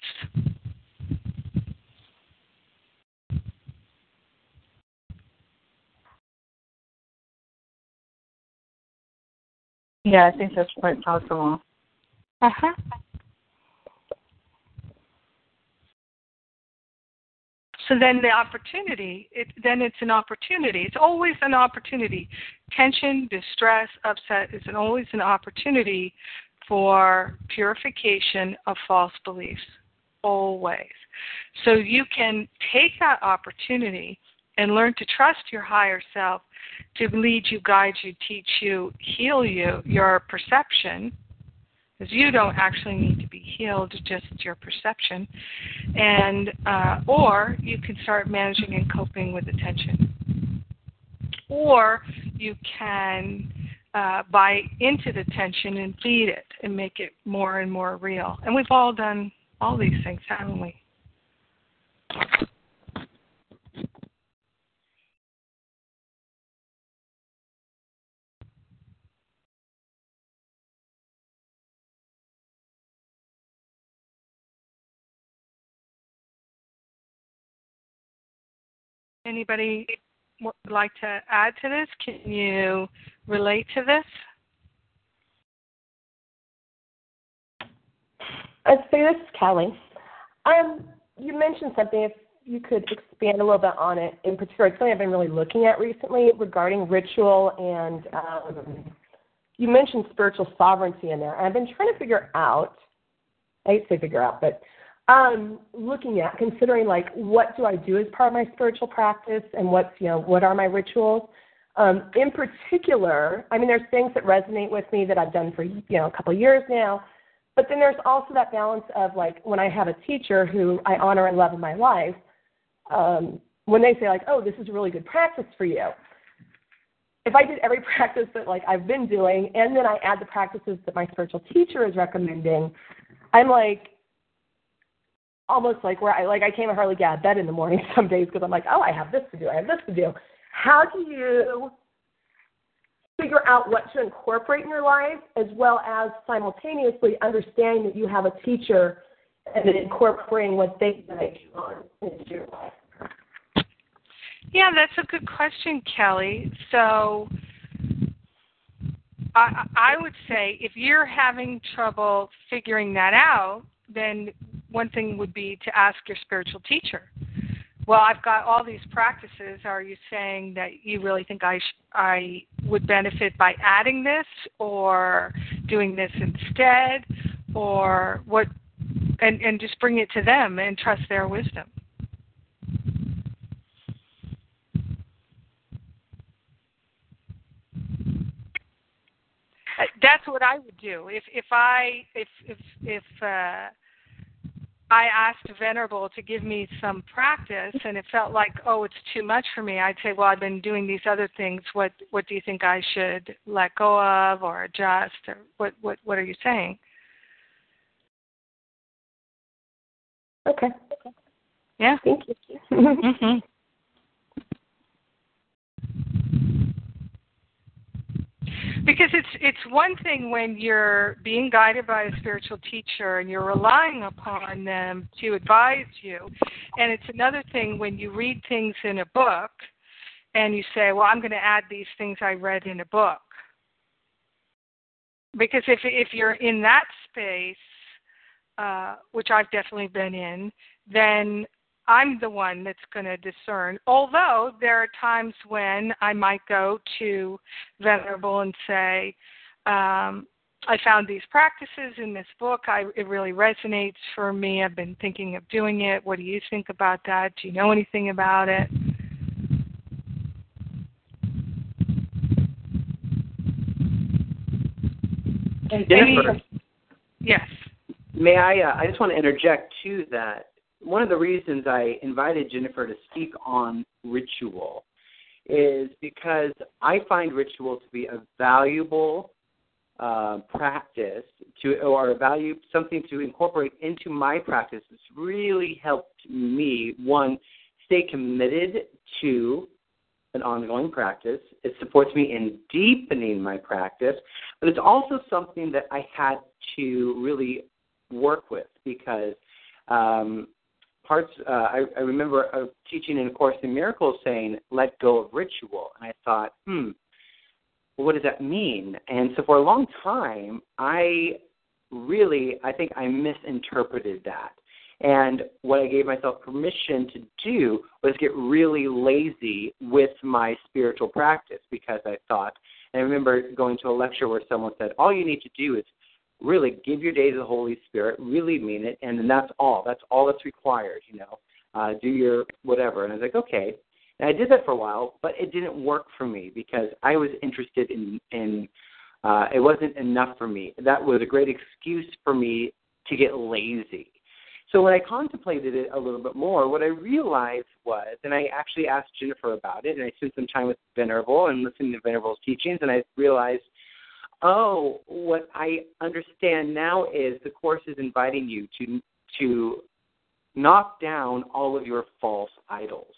Yeah, I think that's quite possible. Uh huh. So then the opportunity, it, then it's an opportunity. It's always an opportunity. Tension, distress, upset is an, always an opportunity for purification of false beliefs. Always. So you can take that opportunity and learn to trust your higher self to lead you, guide you, teach you, heal you, your perception, because you don't actually need to be healed, just your perception, and uh, or you can start managing and coping with attention, or you can uh, buy into the tension and feed it and make it more and more real. And we've all done all these things, haven't we? Anybody would like to add to this? Can you relate to this? I'd say this is Kelly. Um, you mentioned something. If you could expand a little bit on it, in particular, it's something I've been really looking at recently regarding ritual, and um, you mentioned spiritual sovereignty in there. I've been trying to figure out. I hate to say figure out, but um, looking at considering like what do I do as part of my spiritual practice, and what's you know what are my rituals. Um, in particular, I mean, there's things that resonate with me that I've done for you know a couple years now but then there's also that balance of like when I have a teacher who I honor and love in my life, um, when they say like, "Oh, this is a really good practice for you," if I did every [laughs] practice that like I've been doing, and then I add the practices that my spiritual teacher is recommending, I'm like almost like where I like I can't hardly get out of bed in the morning [laughs] some days because I'm like, oh, I have this to do, I have this to do. How do you figure out what to incorporate in your life as well as simultaneously understanding that you have a teacher and incorporating what they say into your life? Yeah, that's a good question, Kelly. So I, I would say if you're having trouble figuring that out, then one thing would be to ask your spiritual teacher well, I've got all these practices. Are you saying that you really think I sh- I would benefit by adding this or doing this instead, or what? And and just bring it to them and trust their wisdom. Uh, that's what I would do if if I if if if uh, I asked Venerable to give me some practice, and it felt like, oh, it's too much for me. I'd say, well, I've been doing these other things. What what do you think I should let go of or adjust, or what what what are you saying? Okay. Yeah. Thank you. mm-hmm. Because it's it's one thing when you're being guided by a spiritual teacher and you're relying upon them to advise you and it's another thing when you read things in a book and you say well i'm going to add these things i read in a book. Because if if you're in that space uh, which i've definitely been in then I'm the one that's going to discern. Although there are times when I might go to Venerable and say, um, I found these practices in this book. I, it really resonates for me. I've been thinking of doing it. What do you think about that? Do you know anything about it? Jennifer, yes. May I? Uh, I just want to interject too that one of the reasons I invited Jennifer to speak on ritual is because I find ritual to be a valuable uh, practice to or a value something to incorporate into my practice. It's really helped me one stay committed to an ongoing practice. It supports me in deepening my practice, but it's also something that I had to really work with because um, parts. Uh, I, I remember a teaching in A Course in Miracles saying, "Let go of ritual," and I thought, hmm, well, what does that mean? And so for a long time, I really, I think I misinterpreted that. And what I gave myself permission to do was get really lazy with my spiritual practice because I thought, and I remember going to a lecture where someone said, all you need to do is really give your day to the Holy Spirit, really mean it, and then that's all. That's all that's required, you know. Uh, do your whatever. And I was like, okay. And I did that for a while, but it didn't work for me because I was interested in in uh, it wasn't enough for me. That was a great excuse for me to get lazy. So when I contemplated it a little bit more, what I realized was, and I actually asked Jennifer about it, and I spent some time with Venerable and listening to Venerable's teachings, and I realized oh, what I understand now is the course is inviting you to to knock down all of your false idols.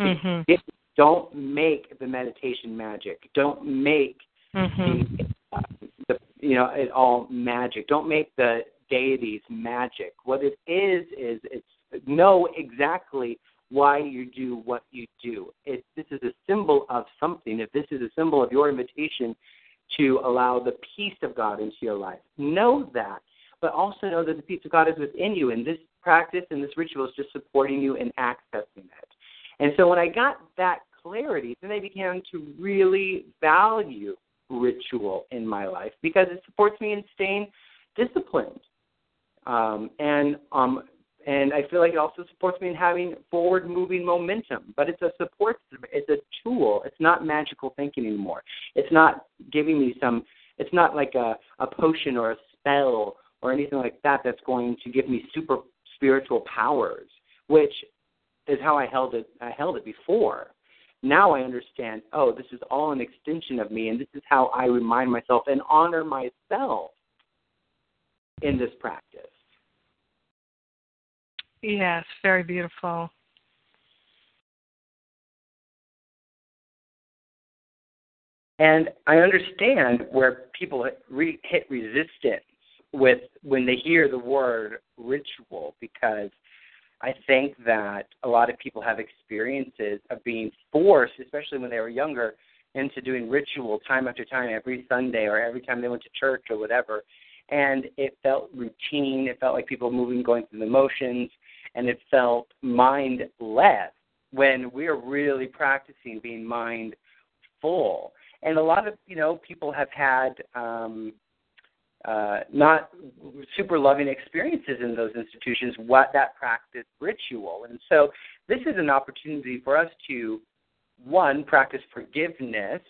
Mm-hmm. It, don't make the meditation magic. Don't make mm-hmm. the, uh, the you know it all magic. Don't make the deities magic. What it is is it's know exactly why you do what you do. If this is a symbol of something, if this is a symbol of your invitation to allow the peace of God into your life, know that. But also know that the peace of God is within you, and this practice and this ritual is just supporting you in accessing it. And so when I got that clarity, then I began to really value ritual in my life because it supports me in staying disciplined. Um, and um, and I feel like it also supports me in having forward moving momentum. But it's a support it's a tool. It's not magical thinking anymore. It's not giving me some it's not like a, a potion or a spell or anything like that that's going to give me super spiritual powers, which is how I held it I held it before. Now I understand, oh, this is all an extension of me and this is how I remind myself and honor myself in this practice. Yes, very beautiful. And I understand where people hit resistance with when they hear the word ritual because I think that a lot of people have experiences of being forced, especially when they were younger, into doing ritual time after time every Sunday or every time they went to church or whatever. And it felt routine. It felt like people moving, going through the motions and it felt mindless when we're really practicing being mindful. And a lot of you know people have had um, uh, not super loving experiences in those institutions. What that practice ritual, and so this is an opportunity for us to one practice forgiveness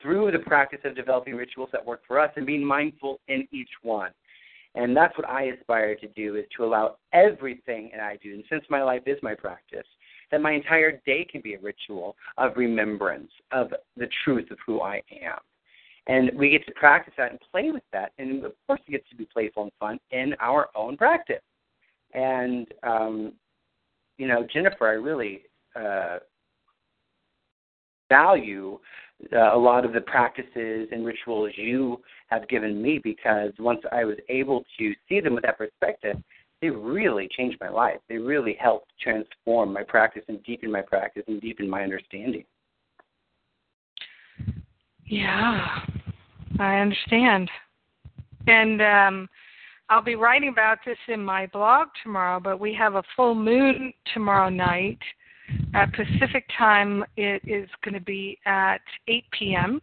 through the practice of developing rituals that work for us and being mindful in each one. And that's what I aspire to do is to allow everything that I do, and since my life is my practice, that my entire day can be a ritual of remembrance of the truth of who I am. And we get to practice that and play with that. And of course, it gets to be playful and fun in our own practice. And, um, you know, Jennifer, I really uh, value uh, a lot of the practices and rituals you have given me because once I was able to see them with that perspective, they really changed my life. They really helped transform my practice and deepen my practice and deepen my understanding. Yeah, I understand. And um, I'll be writing about this in my blog tomorrow, but we have a full moon tomorrow night at Pacific time, it is going to be at 8 p.m.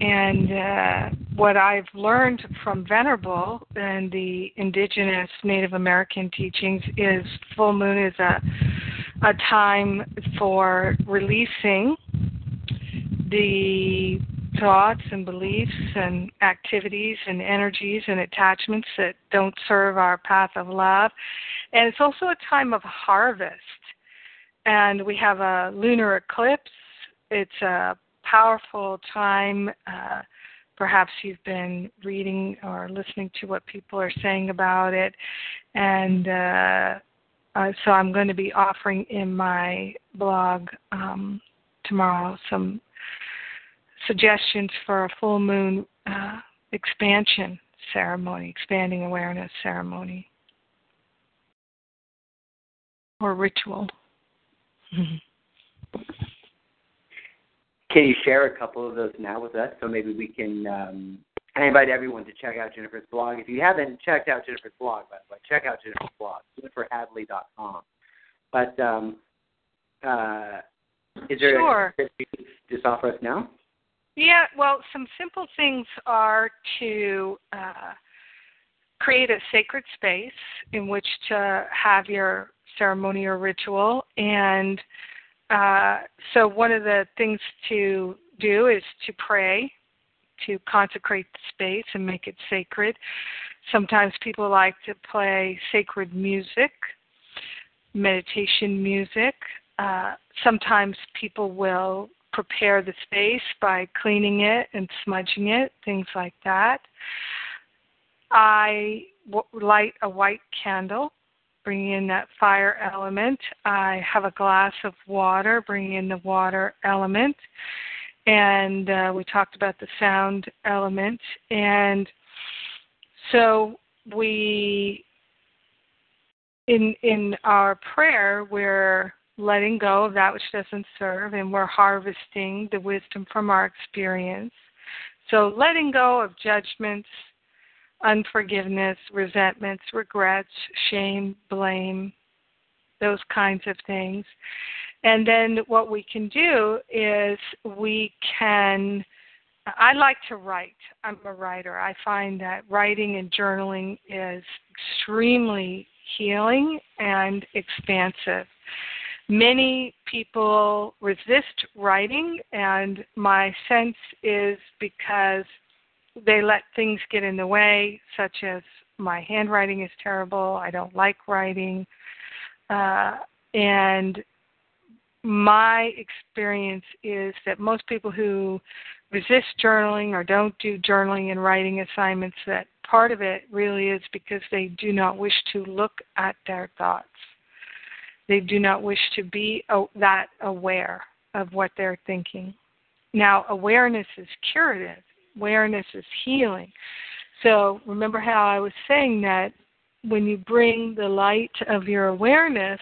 And uh, what I've learned from Venerable and the indigenous Native American teachings is full moon is a, a time for releasing the thoughts and beliefs and activities and energies and attachments that don't serve our path of love. And it's also a time of harvest and we have a lunar eclipse. It's a powerful time. Uh, perhaps you've been reading or listening to what people are saying about it, and uh, uh, so I'm going to be offering in my blog um, tomorrow some suggestions for a full moon uh, expansion ceremony, expanding awareness ceremony, or ritual. Can you share a couple of those now with us so maybe we can? Um, I invite everyone to check out Jennifer's blog. If you haven't checked out Jennifer's blog, by the way, check out Jennifer's blog, jenniferhadley.com. But um, uh, is there sure. a just offer us now? Yeah, well, some simple things are to uh, create a sacred space in which to have your ceremony or ritual. And uh, so, one of the things to do is to pray, to consecrate the space and make it sacred. Sometimes people like to play sacred music, meditation music. Uh, sometimes people will prepare the space by cleaning it and smudging it, things like that. I light a white candle bringing in that fire element. I have a glass of water, bringing in the water element. And uh, we talked about the sound element. And so we, in, in our prayer, we're letting go of that which doesn't serve, and we're harvesting the wisdom from our experience. So, letting go of judgments, unforgiveness, resentments, regrets, shame, blame, those kinds of things. And then what we can do is we can. I like to write. I'm a writer. I find that writing and journaling is extremely healing and expansive. Many people resist writing, and my sense is because they let things get in the way, such as my handwriting is terrible, I don't like writing. Uh, and my experience is that most people who resist journaling or don't do journaling and writing assignments, that part of it really is because they do not wish to look at their thoughts. They do not wish to be that aware of what they're thinking. Now, awareness is curative, awareness is healing. So, remember how I was saying that when you bring the light of your awareness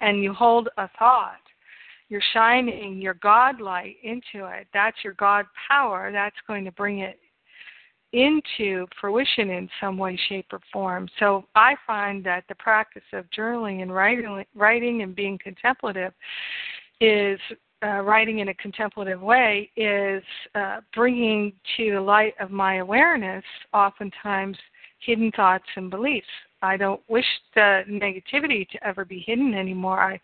and you hold a thought, you're shining your God light into it. That's your God power. That's going to bring it into fruition in some way, shape, or form. So I find that the practice of journaling and writing, writing and being contemplative is uh, writing in a contemplative way is uh, bringing to the light of my awareness oftentimes hidden thoughts and beliefs. I don't wish the negativity to ever be hidden anymore. I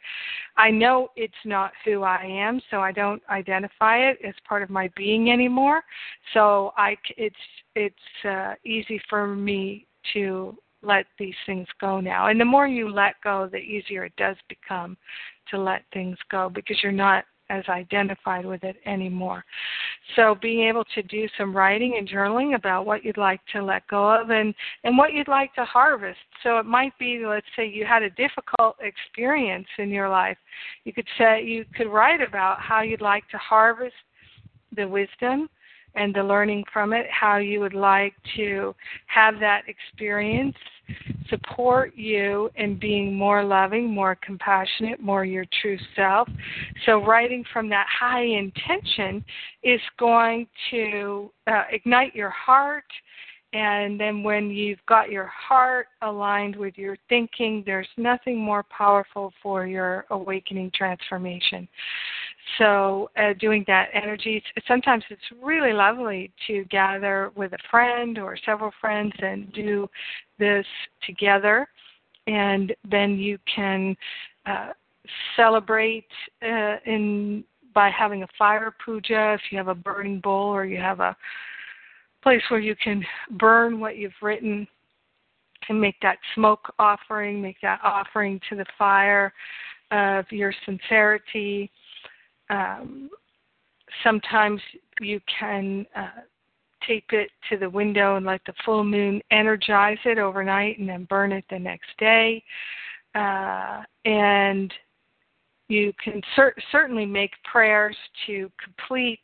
I know it's not who I am, so I don't identify it as part of my being anymore. So I it's it's uh, easy for me to let these things go now. And the more you let go, the easier it does become to let things go because you're not as identified with it anymore. So being able to do some writing and journaling about what you'd like to let go of and, and what you'd like to harvest. So it might be, let's say you had a difficult experience in your life. You could say you could write about how you'd like to harvest the wisdom and the learning from it, how you would like to have that experience support you in being more loving, more compassionate, more your true self. So, writing from that high intention is going to uh, ignite your heart. And then, when you've got your heart aligned with your thinking, there's nothing more powerful for your awakening transformation. So, uh, doing that energy, sometimes it's really lovely to gather with a friend or several friends and do this together. And then you can uh, celebrate uh, in by having a fire puja if you have a burning bowl or you have a place where you can burn what you've written and make that smoke offering, make that offering to the fire of your sincerity um, sometimes you can uh, tape it to the window and let the full moon energize it overnight and then burn it the next day. Uh, and you can cer- certainly make prayers to complete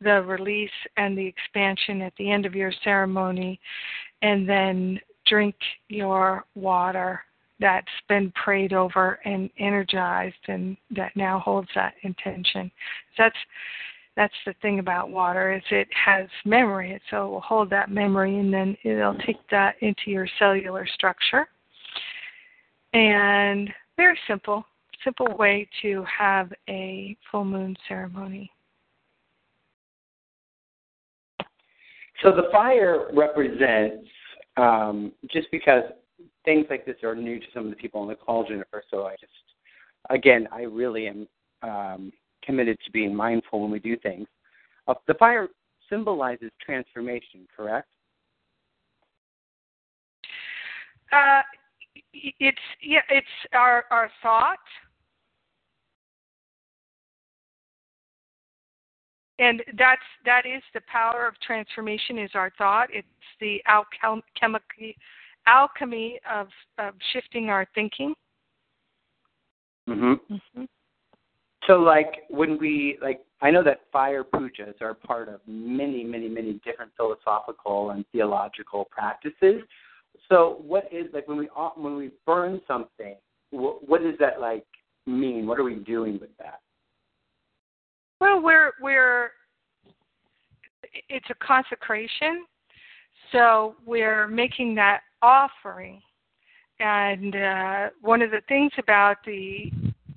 the release and the expansion at the end of your ceremony, and then drink your water that's been prayed over and energized and that now holds that intention. That's that's the thing about water is it has memory, so it will hold that memory and then it'll take that into your cellular structure. And very simple, simple way to have a full moon ceremony. So the fire represents um, just because things like this are new to some of the people on the call, Jennifer. So I just, again, I really am um, committed to being mindful when we do things. Uh, the fire symbolizes transformation, correct? Uh, it's yeah, it's our our thought, and that's that is the power of transformation. Is our thought? It's the alchemical alchemy of, of shifting our thinking. Mhm. Mhm. So, like when we like, I know that fire pujas are part of many, many, many different philosophical and theological practices. So, what is like when we when we burn something? What, does that like mean? What are we doing with that? Well, we're we're it's a consecration, so we're making that offering. And uh, one of the things about the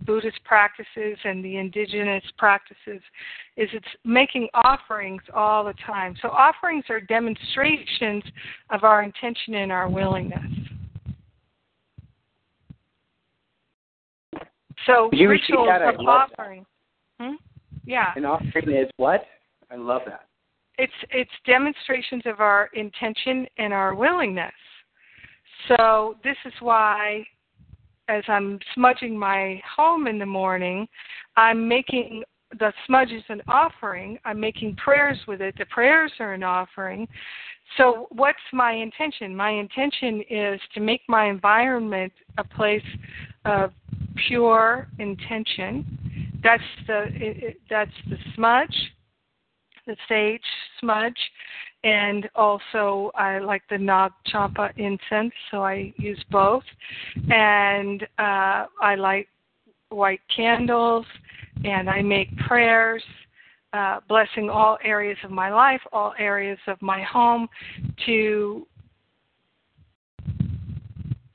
Buddhist practices and the indigenous practices is it's making offerings all the time. So offerings are demonstrations of our intention and our willingness. So you rituals that? of offering. Hmm? Yeah. An offering is what? I love that. It's it's demonstrations of our intention and our willingness. So this is why as I'm smudging my home in the morning, I'm making the smudge is an offering. I'm making prayers with it. The prayers are an offering. So, what's my intention? My intention is to make my environment a place of pure intention. That's the it, that's the smudge, the sage smudge, and also I like the Nag Champa incense, so I use both. And uh, I light white candles, and I make prayers, uh, blessing all areas of my life, all areas of my home, to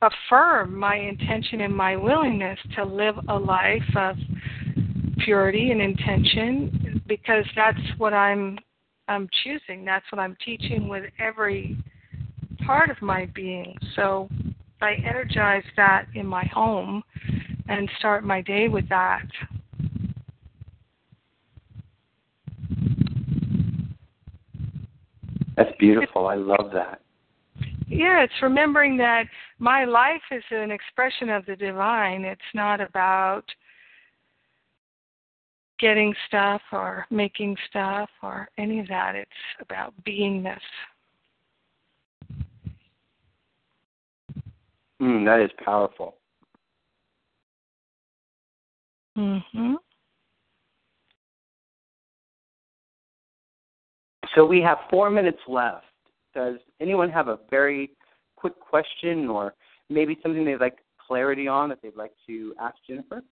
affirm my intention and my willingness to live a life of purity and intention because that's what I'm I'm choosing. That's what I'm teaching with every part of my being. So I energize that in my home and start my day with that. That's beautiful. I love that. Yeah, it's remembering that my life is an expression of the divine. It's not about getting stuff or making stuff or any of that. It's about beingness. Mm, that is powerful. Mhm. So we have four minutes left. Does anyone have a very quick question or maybe something they'd like clarity on that they'd like to ask Jennifer?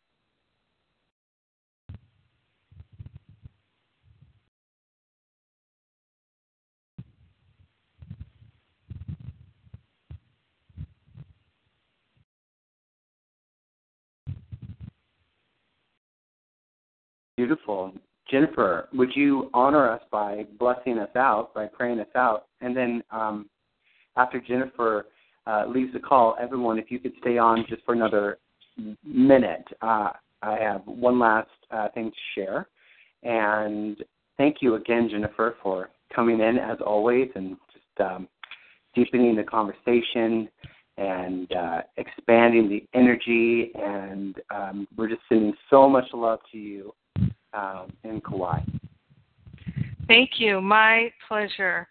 Beautiful. Jennifer, would you honor us by blessing us out, by praying us out? And then um, after Jennifer uh, leaves the call, everyone, if you could stay on just for another minute, uh, I have one last uh, thing to share. And thank you again, Jennifer, for coming in as always and just um, deepening the conversation and uh, expanding the energy. And um, we're just sending so much love to you um, in Kauai. Thank you. My pleasure.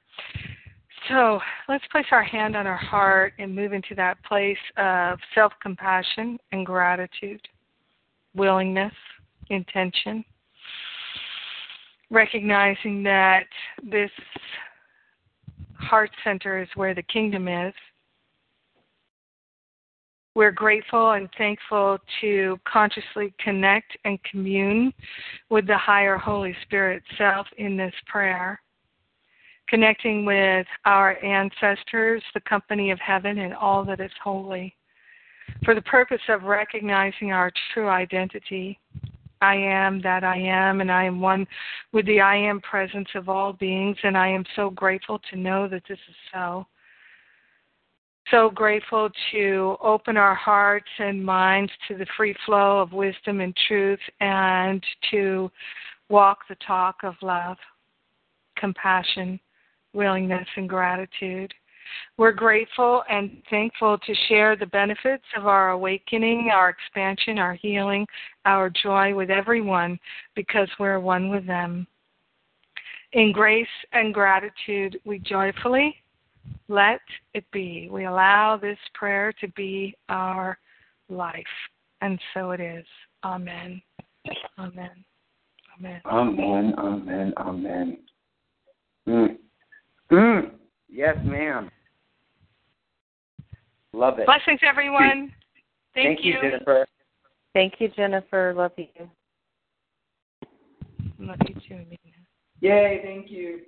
So let's place our hand on our heart and move into that place of self compassion and gratitude, willingness, intention. Recognizing that this heart center is where the kingdom is we're grateful and thankful to consciously connect and commune with the higher Holy Spirit self in this prayer, connecting with our ancestors, the company of heaven, and all that is holy, for the purpose of recognizing our true identity. I am that I am, and I am one with the I am presence of all beings, and I am so grateful to know that this is so so grateful to open our hearts and minds to the free flow of wisdom and truth and to walk the talk of love, compassion, willingness, and gratitude. We're grateful and thankful to share the benefits of our awakening, our expansion, our healing, our joy with everyone because we're one with them. In grace and gratitude, we joyfully let it be. We allow this prayer to be our life. And so it is. Amen. Amen. Amen. Amen. Amen. Amen. Mm. Mm. Yes, ma'am. Love it. Blessings, everyone. Thank, Thank you, Jennifer. Thank you, Jennifer. Love you. Love you too, Amina. Yay, thank you.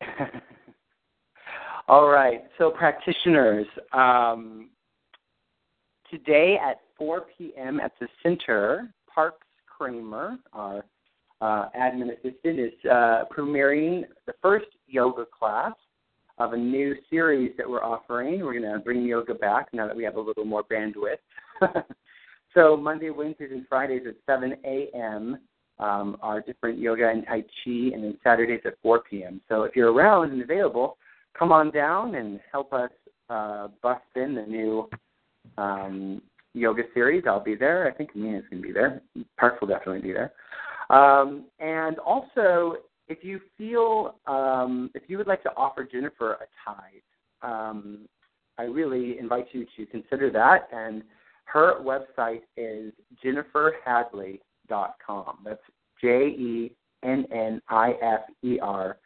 [laughs] All right, so practitioners, um, today at 4 p.m. at the center, Parks Kramer, our uh, admin assistant, is uh, premiering the first yoga class of a new series that we're offering. We're going to bring yoga back now that we have a little more bandwidth. [laughs] so Monday, Wednesdays, and Fridays at 7 a.m. Um, are different yoga and Tai Chi, and then Saturdays at 4 p.m. So if you're around and available, come on down and help us uh, bust in the new um, yoga series. I'll be there. I think Amina's going to be there. Parks will definitely be there. Um, and also, if you feel, um, if you would like to offer Jennifer a tithe, um, I really invite you to consider that. And her website is jenniferhadley.com. That's J E N N I F E R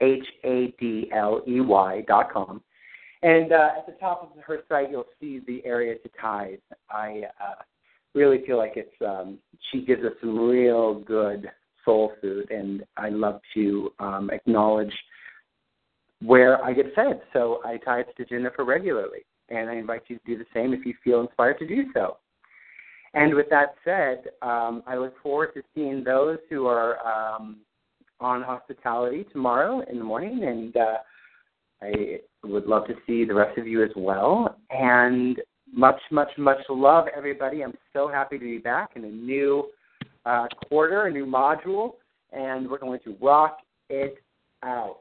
H A D L E Y dot com. And uh, at the top of her site, you'll see the area to tithe. I uh, really feel like it's um, she gives us some real good soul food, and I love to um, acknowledge where I get fed. So I tithe to Jennifer regularly, and I invite you to do the same if you feel inspired to do so. And with that said, um, I look forward to seeing those who are um, on hospitality tomorrow in the morning, and uh, I would love to see the rest of you as well. And much, much, much love, everybody. I'm so happy to be back in a new uh, quarter, a new module, and we're going to rock it out.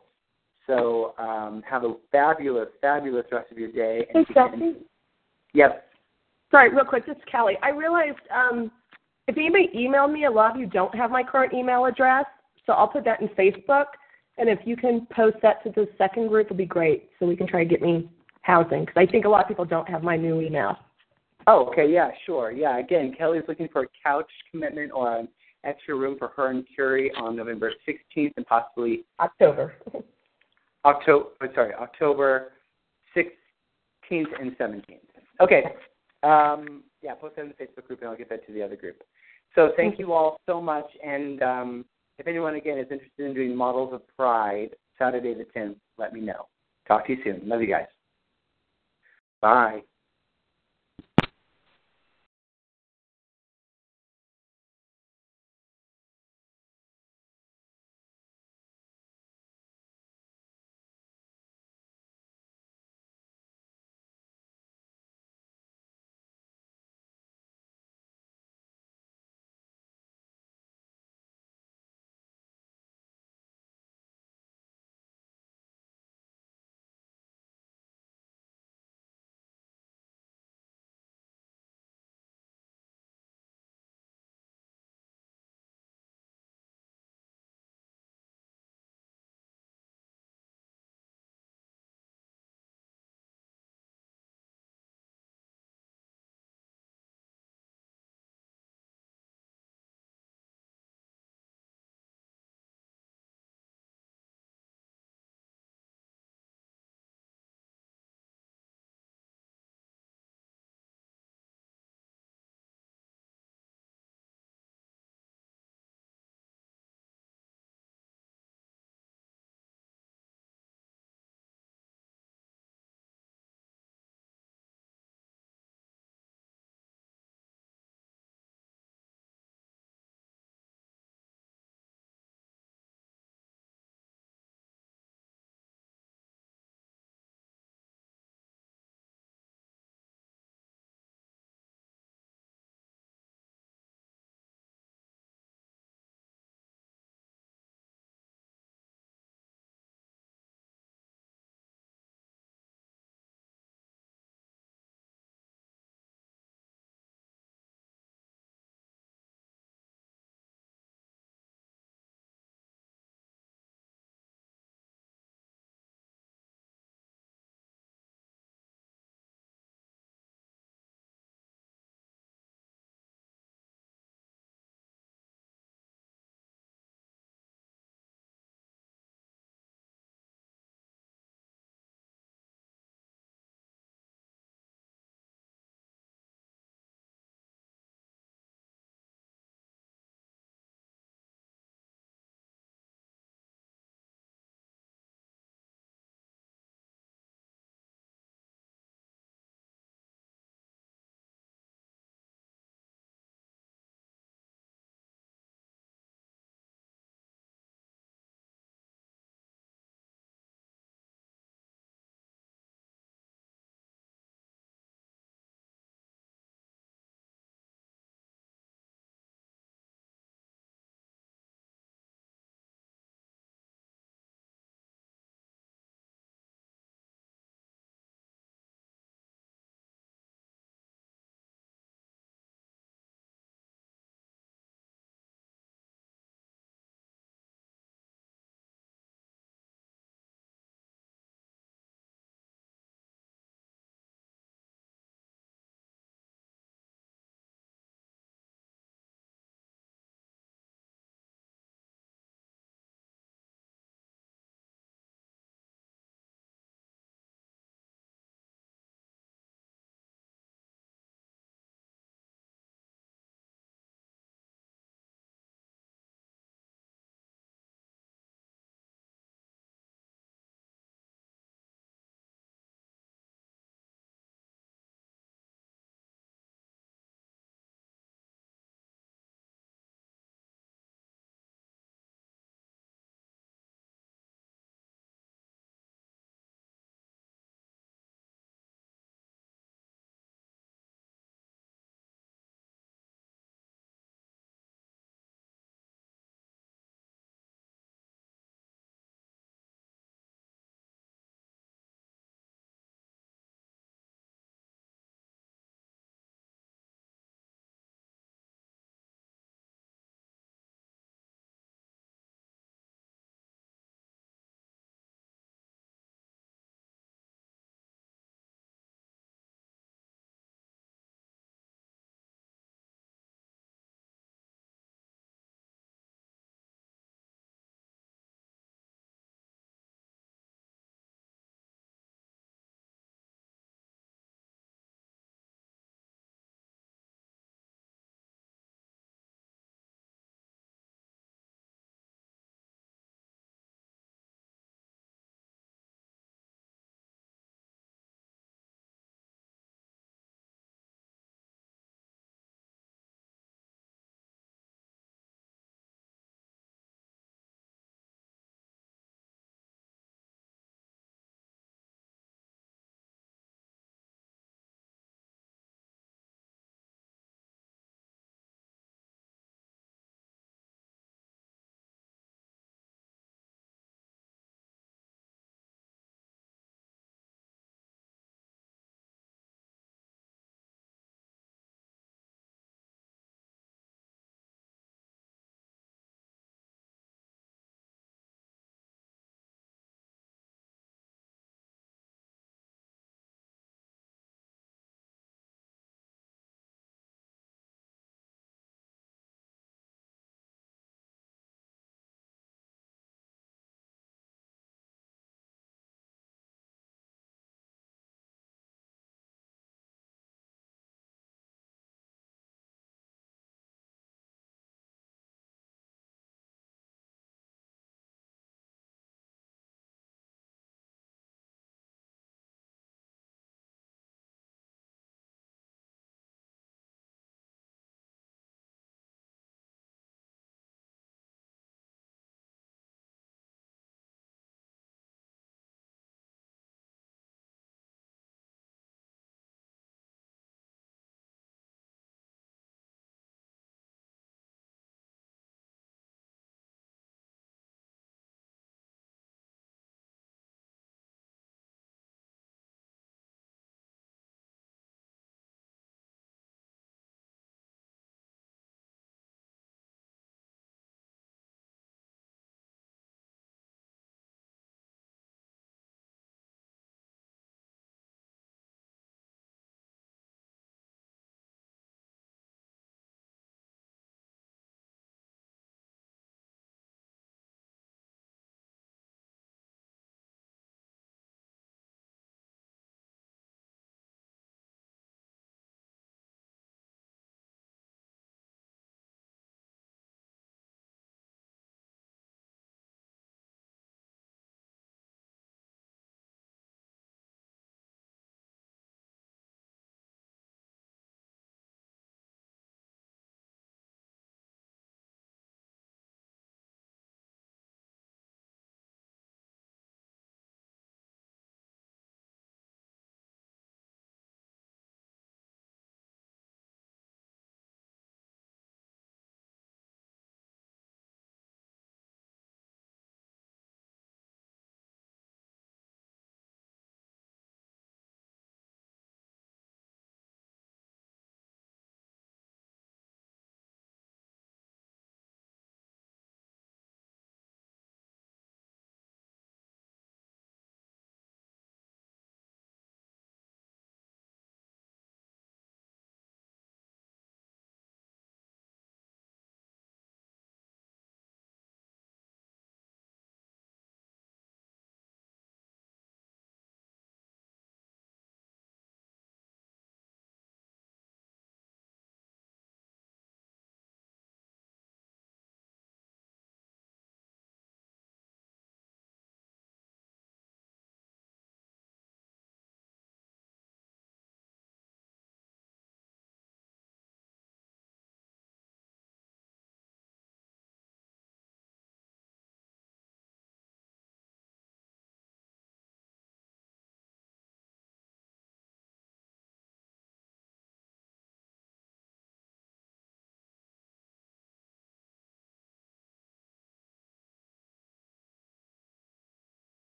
So um, have a fabulous, fabulous rest of your day. Hey, Stephanie. Yep. Sorry, real quick. This is Kelly. I realized um, if anybody emailed me, a lot of you don't have my current email address, so I'll put that in Facebook. And if you can post that to the second group, it'll be great, so we can try to get me housing because I think a lot of people don't have my new email. Oh, okay, yeah, sure. Yeah, again, Kelly's looking for a couch commitment or an extra room for her and Curie on November 16th and possibly October. [laughs] October, sorry, October 16th and 17th. Okay. Um, yeah, post that in the Facebook group and I'll get that to the other group. So thank you all so much. And um, if anyone, again, is interested in doing Models of Pride, Saturday the 10th, let me know. Talk to you soon. Love you guys. Bye.